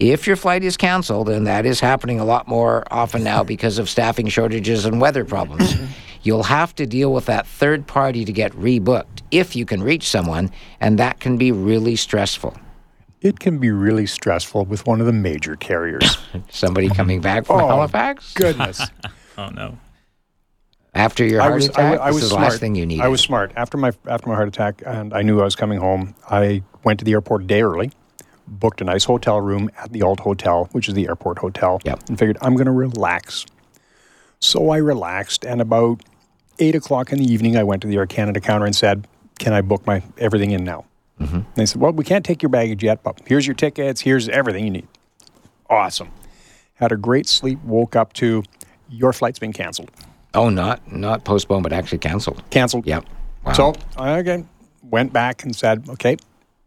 If your flight is canceled, and that is happening a lot more often now because of staffing shortages and weather problems, mm-hmm. you'll have to deal with that third party to get rebooked if you can reach someone, and that can be really stressful. It can be really stressful with one of the major carriers. Somebody coming back from Oh, Halifax Goodness. Oh no. after your I heart was, attack. I, I this was is the smart. last thing you need. I was smart. After my after my heart attack, and I knew I was coming home. I went to the airport a day early, booked a nice hotel room at the Alt Hotel, which is the airport hotel, Yep. and figured I'm going to relax. So I relaxed, and about eight o'clock in the evening, I went to the Air Canada counter and said, "Can I book my everything in now?" Mm-hmm. And they said, "Well, we can't take your baggage yet, but here's your tickets. Here's everything you need." Awesome. Had a great sleep. Woke up to your flight's been canceled. oh, not not postponed, but actually canceled. Canceled. Yep. Wow. So I again went back and said, okay,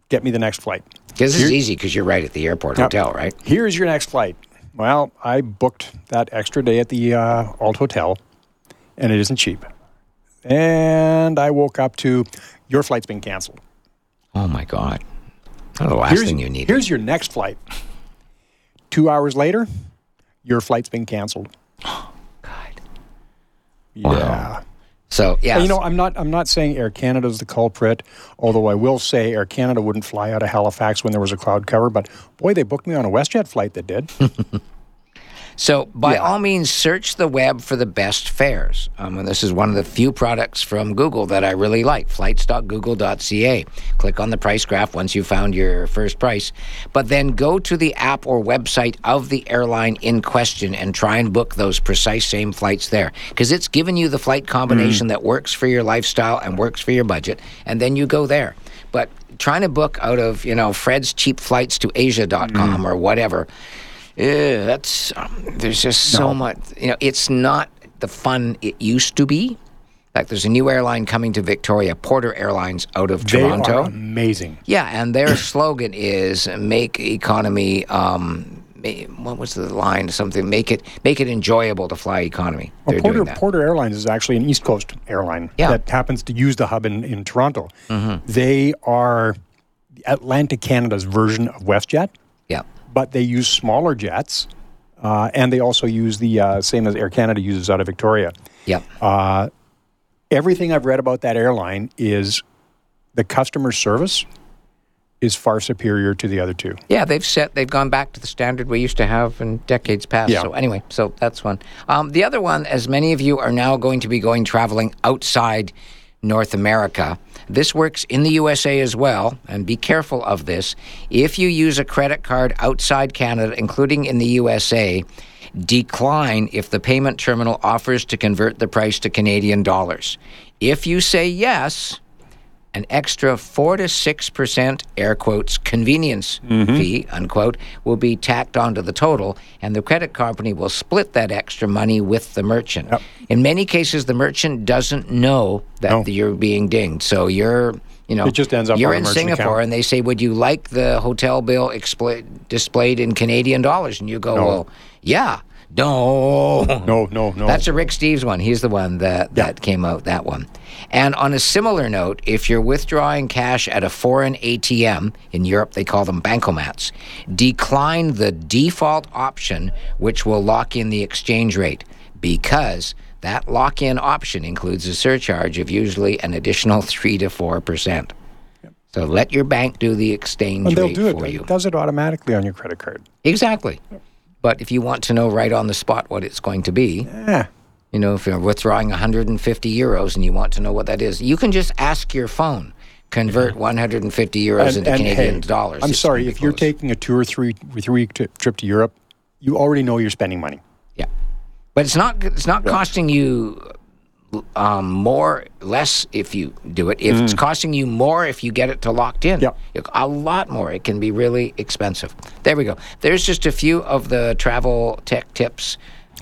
get me the next flight. Because it's easy because you're right at the airport Yep. hotel, right? Here's your next flight. Well, I booked that extra day at the uh, Alt Hotel, and it isn't cheap. And I woke up to your flight's been canceled. Oh my God. Oh, the last here's, thing you need. Here's your next flight. Two hours later, your flight's been canceled. Oh, God. Yeah. So yeah, you know, I'm not. I'm not saying Air Canada is the culprit. Although I will say Air Canada wouldn't fly out of Halifax when there was a cloud cover. But boy, they booked me on a WestJet flight that did. So, by Yeah. all means, search the web for the best fares. Um, and this is one of the few products from Google that I really like flights.google.ca. Click on the price graph once you've found your first price, but then go to the app or website of the airline in question and try and book those precise same flights there. Because it's given you the flight combination that works for your lifestyle and works for your budget, and then you go there. But trying to book out of, you know, Fred's cheap flights to Asia.com or whatever. Yeah, that's um, there's just so much. You know, it's not the fun it used to be. Like there's a new airline coming to Victoria, Porter Airlines out of they Toronto. are amazing. Yeah, and their slogan is "Make economy." Um, what was the line? Something make it make it enjoyable to fly economy. Well, Porter. Porter Airlines is actually an East Coast airline Yeah. that happens to use the hub in, in Toronto. Mm-hmm. They are Atlantic Canada's version of WestJet, but they use smaller jets, uh, and they also use the uh, same as Air Canada uses out of Victoria. yeah, Uh, everything I've read about that airline is the customer service is far superior to the other two. yeah. They've set. They've gone back to the standard we used to have in decades past. Yeah. So anyway, so that's one. Um, the other one, as many of you are now going to be going traveling outside North America. This works in the USA as well, and be careful of this. If you use a credit card outside Canada, including in the USA, decline if the payment terminal offers to convert the price to Canadian dollars. If you say yes, an extra 4 to 6% air quotes convenience mm-hmm. fee unquote will be tacked onto the total and the credit company will split that extra money with the merchant in many cases the merchant doesn't know that No. you're being dinged so you're you know It just ends up you're in singapore account. and they say would you like the hotel bill expla- displayed in canadian dollars and you go No. well yeah no No, no, no. that's a Rick Steves one. He's the one that, that came out, that one. And on a similar note, if you're withdrawing cash at a foreign ATM, in Europe they call them bankomats, decline the default option, which will lock in the exchange rate, because that lock in option includes a surcharge of usually an additional 3 to 4%. So let your bank do the exchange and they'll rate do it. for It you. does it automatically on your credit card. Exactly. But if you want to know right on the spot what it's going to be, Yeah. you know, if you're withdrawing 150 euros and you want to know what that is, you can just ask your phone. Convert 150 euros into Canadian hey, dollars. I'm sorry, if you're close. taking a two or three three week tri- trip to Europe, you already know you're spending money. yeah, but it's not it's not costing you um, more less if you do it. If it's costing you more if you get it to locked in, Mm. Yeah. a lot more. It can be really expensive. There we go. There's just a few of the travel tech tips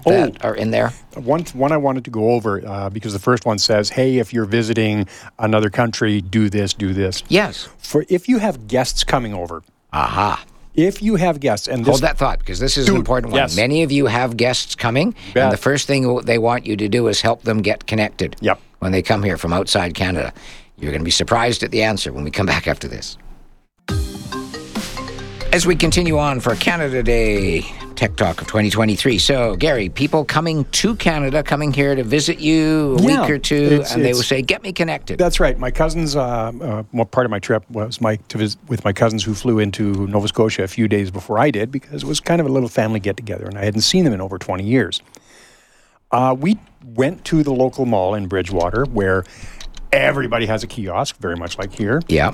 that Oh. are in there. One one I wanted to go over uh, because the first one says, "Hey, if you're visiting another country, do this, do this." Yes. For if you have guests coming over, Aha. If you have guests, and this, Hold that thought because this is an important one. yes. Many of you have guests coming, and the first thing they want you to do is help them get connected. Yep. When they come here from outside Canada, you're going to be surprised at the answer when we come back after this. As we continue on for Canada Day Tech Talk of 2023. So, Gary, people coming to Canada, coming here to visit you a Yeah, week or two, it's- and they will say, "Get me connected." That's right. My cousins. Uh, uh, well, part of my trip was my to visit with my cousins who flew into Nova Scotia a few days before I did because it was kind of a little family get together, and I hadn't seen them in over twenty years. Uh, we went to the local mall in Bridgewater where everybody has a kiosk, very much like here, yeah.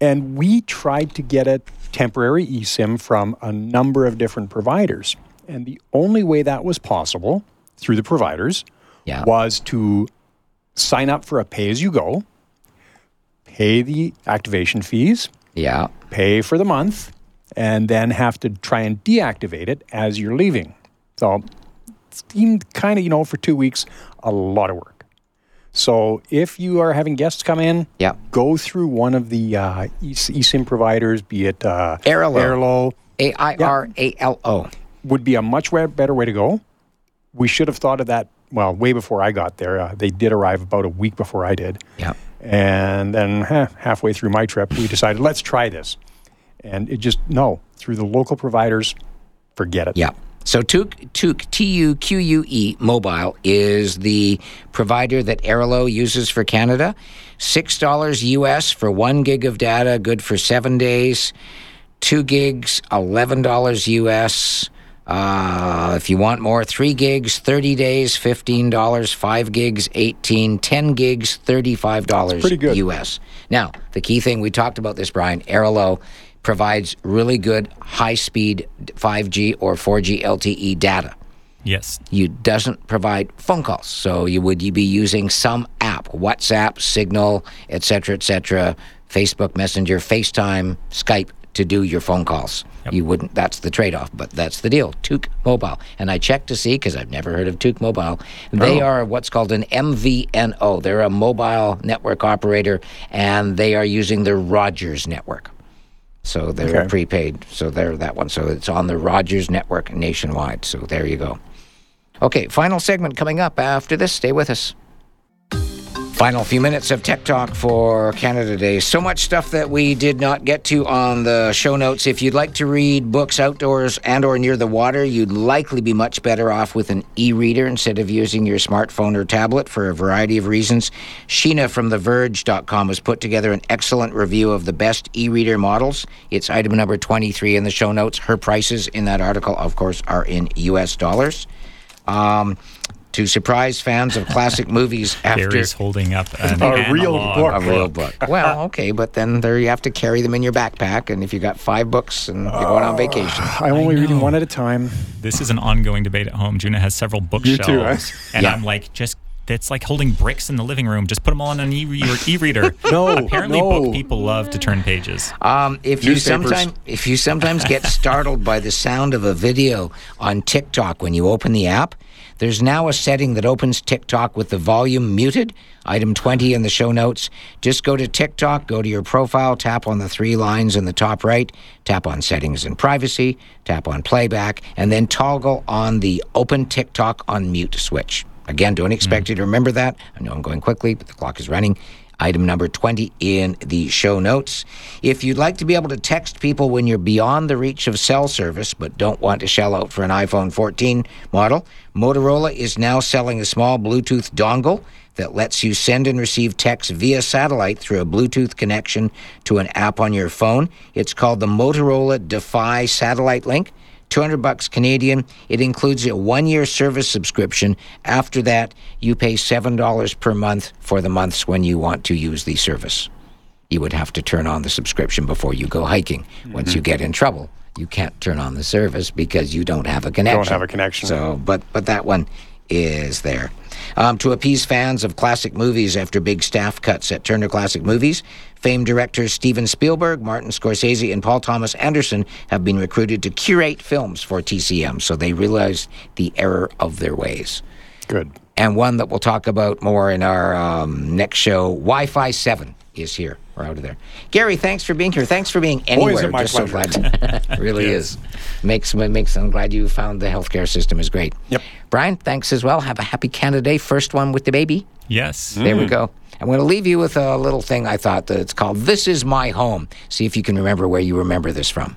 And we tried to get a temporary eSIM from a number of different providers, and the only way that was possible through the providers Yeah. was to sign up for a pay as you go, pay the activation fees, Yeah. pay for the month, and then have to try and deactivate it as you're leaving. So it seemed kind of, you know, for two weeks, a lot of work. So if you are having guests come in, Yeah. go through one of the uh, eSIM providers, be it uh, Airalo. Airlo, A I R A L O. would be a much better way to go. We should have thought of that, well, way before I got there. Uh, they did arrive about a week before I did. Yeah. And then eh, halfway through my trip, we decided, let's try this. And it just, no, through the local providers, forget it. Yeah. So Tuque, Tuque, T-U-Q-U-E Mobile is the provider that Airlo uses for Canada. $6 US for one gig of data, good for seven days. Two gigs, $11 US. Uh, if you want more, three gigs, 30 days, $15. Five gigs, 18 10 gigs, $35 pretty good. US. Now, the key thing, we talked about this, Brian, Airlo provides really good high speed 5G or 4G LTE data. Yes. You doesn't provide phone calls, so you would you be using some app, WhatsApp, Signal, etc., etc., Facebook Messenger, FaceTime, Skype to do your phone calls. You wouldn't. That's the trade-off, but that's the deal. Tuque Mobile, and I checked to see because I've never heard of Tuque Mobile. They Oh. are what's called an MVNO. They're a mobile network operator, and they are using the Rogers network. So they're Okay. prepaid. So they're that one. So it's on the Rogers network nationwide. So there you go. Okay, final segment coming up after this. Stay with us. Final few minutes of Tech Talk for Canada Day. So much stuff that we did not get to on the show notes. If you'd like to read books outdoors and or near the water, you'd likely be much better off with an e-reader instead of using your smartphone or tablet for a variety of reasons. Sheena from TheVerge.com has put together an excellent review of the best e-reader models. It's item number 23 in the show notes. Her prices in that article, of course, are in U.S. dollars. Um, to surprise fans of classic movies after Gary's holding up an A real book. a real book. Well, okay, but then there you have to carry them in your backpack, and if you got five books and you're going on vacation, I'm only reading one at a time. This is an ongoing debate at home. Juna has several bookshelves, too, eh? and Yeah. I'm like, just it's like holding bricks in the living room. Just put them all on an e-reader. e-reader. No, apparently, no. book people love to turn pages. um, if you sometimes if you sometimes get startled by the sound of a video on TikTok when you open the app, there's now a setting that opens TikTok with the volume muted. Item 20 in the show notes. Just go to TikTok, go to your profile, tap on the three lines in the top right, tap on settings and privacy, tap on playback, and then toggle on the open TikTok on mute switch. Again, don't expect hmm. you to remember that. I know I'm going quickly, but the clock is running. Item number 20 in the show notes. If you'd like to be able to text people when you're beyond the reach of cell service but don't want to shell out for an iPhone 14 model, Motorola is now selling a small Bluetooth dongle that lets you send and receive text via satellite through a Bluetooth connection to an app on your phone. It's called the Motorola Defy Satellite Link. 200 bucks Canadian. It includes a one-year service subscription. After that, you pay $7 per month for the months when you want to use the service. You would have to turn on the subscription before you go hiking. Once you get in trouble, you can't turn on the service because you don't have a connection. Don't have a connection. So, but but that one is there. Um, to appease fans of classic movies after big staff cuts at Turner Classic Movies, famed directors Steven Spielberg, Martin Scorsese, and Paul Thomas Anderson have been recruited to curate films for TCM, so they realized the error of their ways. Good. And one that we'll talk about more in our um, next show, Wi Fi 7 is here. We're out of there. Gary, thanks for being here. Thanks for being anywhere. Always my Just so pleasure. glad. really is. Makes makes. I'm glad you found the healthcare system is great. Yep. Brian, thanks as well. Have a happy Canada Day. First one with the baby. Yes. There Mm. we go. I'm going to leave you with a little thing I thought that it's called "This Is My Home." See if you can remember where you remember this from.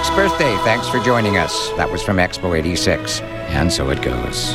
156th birthday. Thanks for joining us. That was from Expo 86. And so it goes.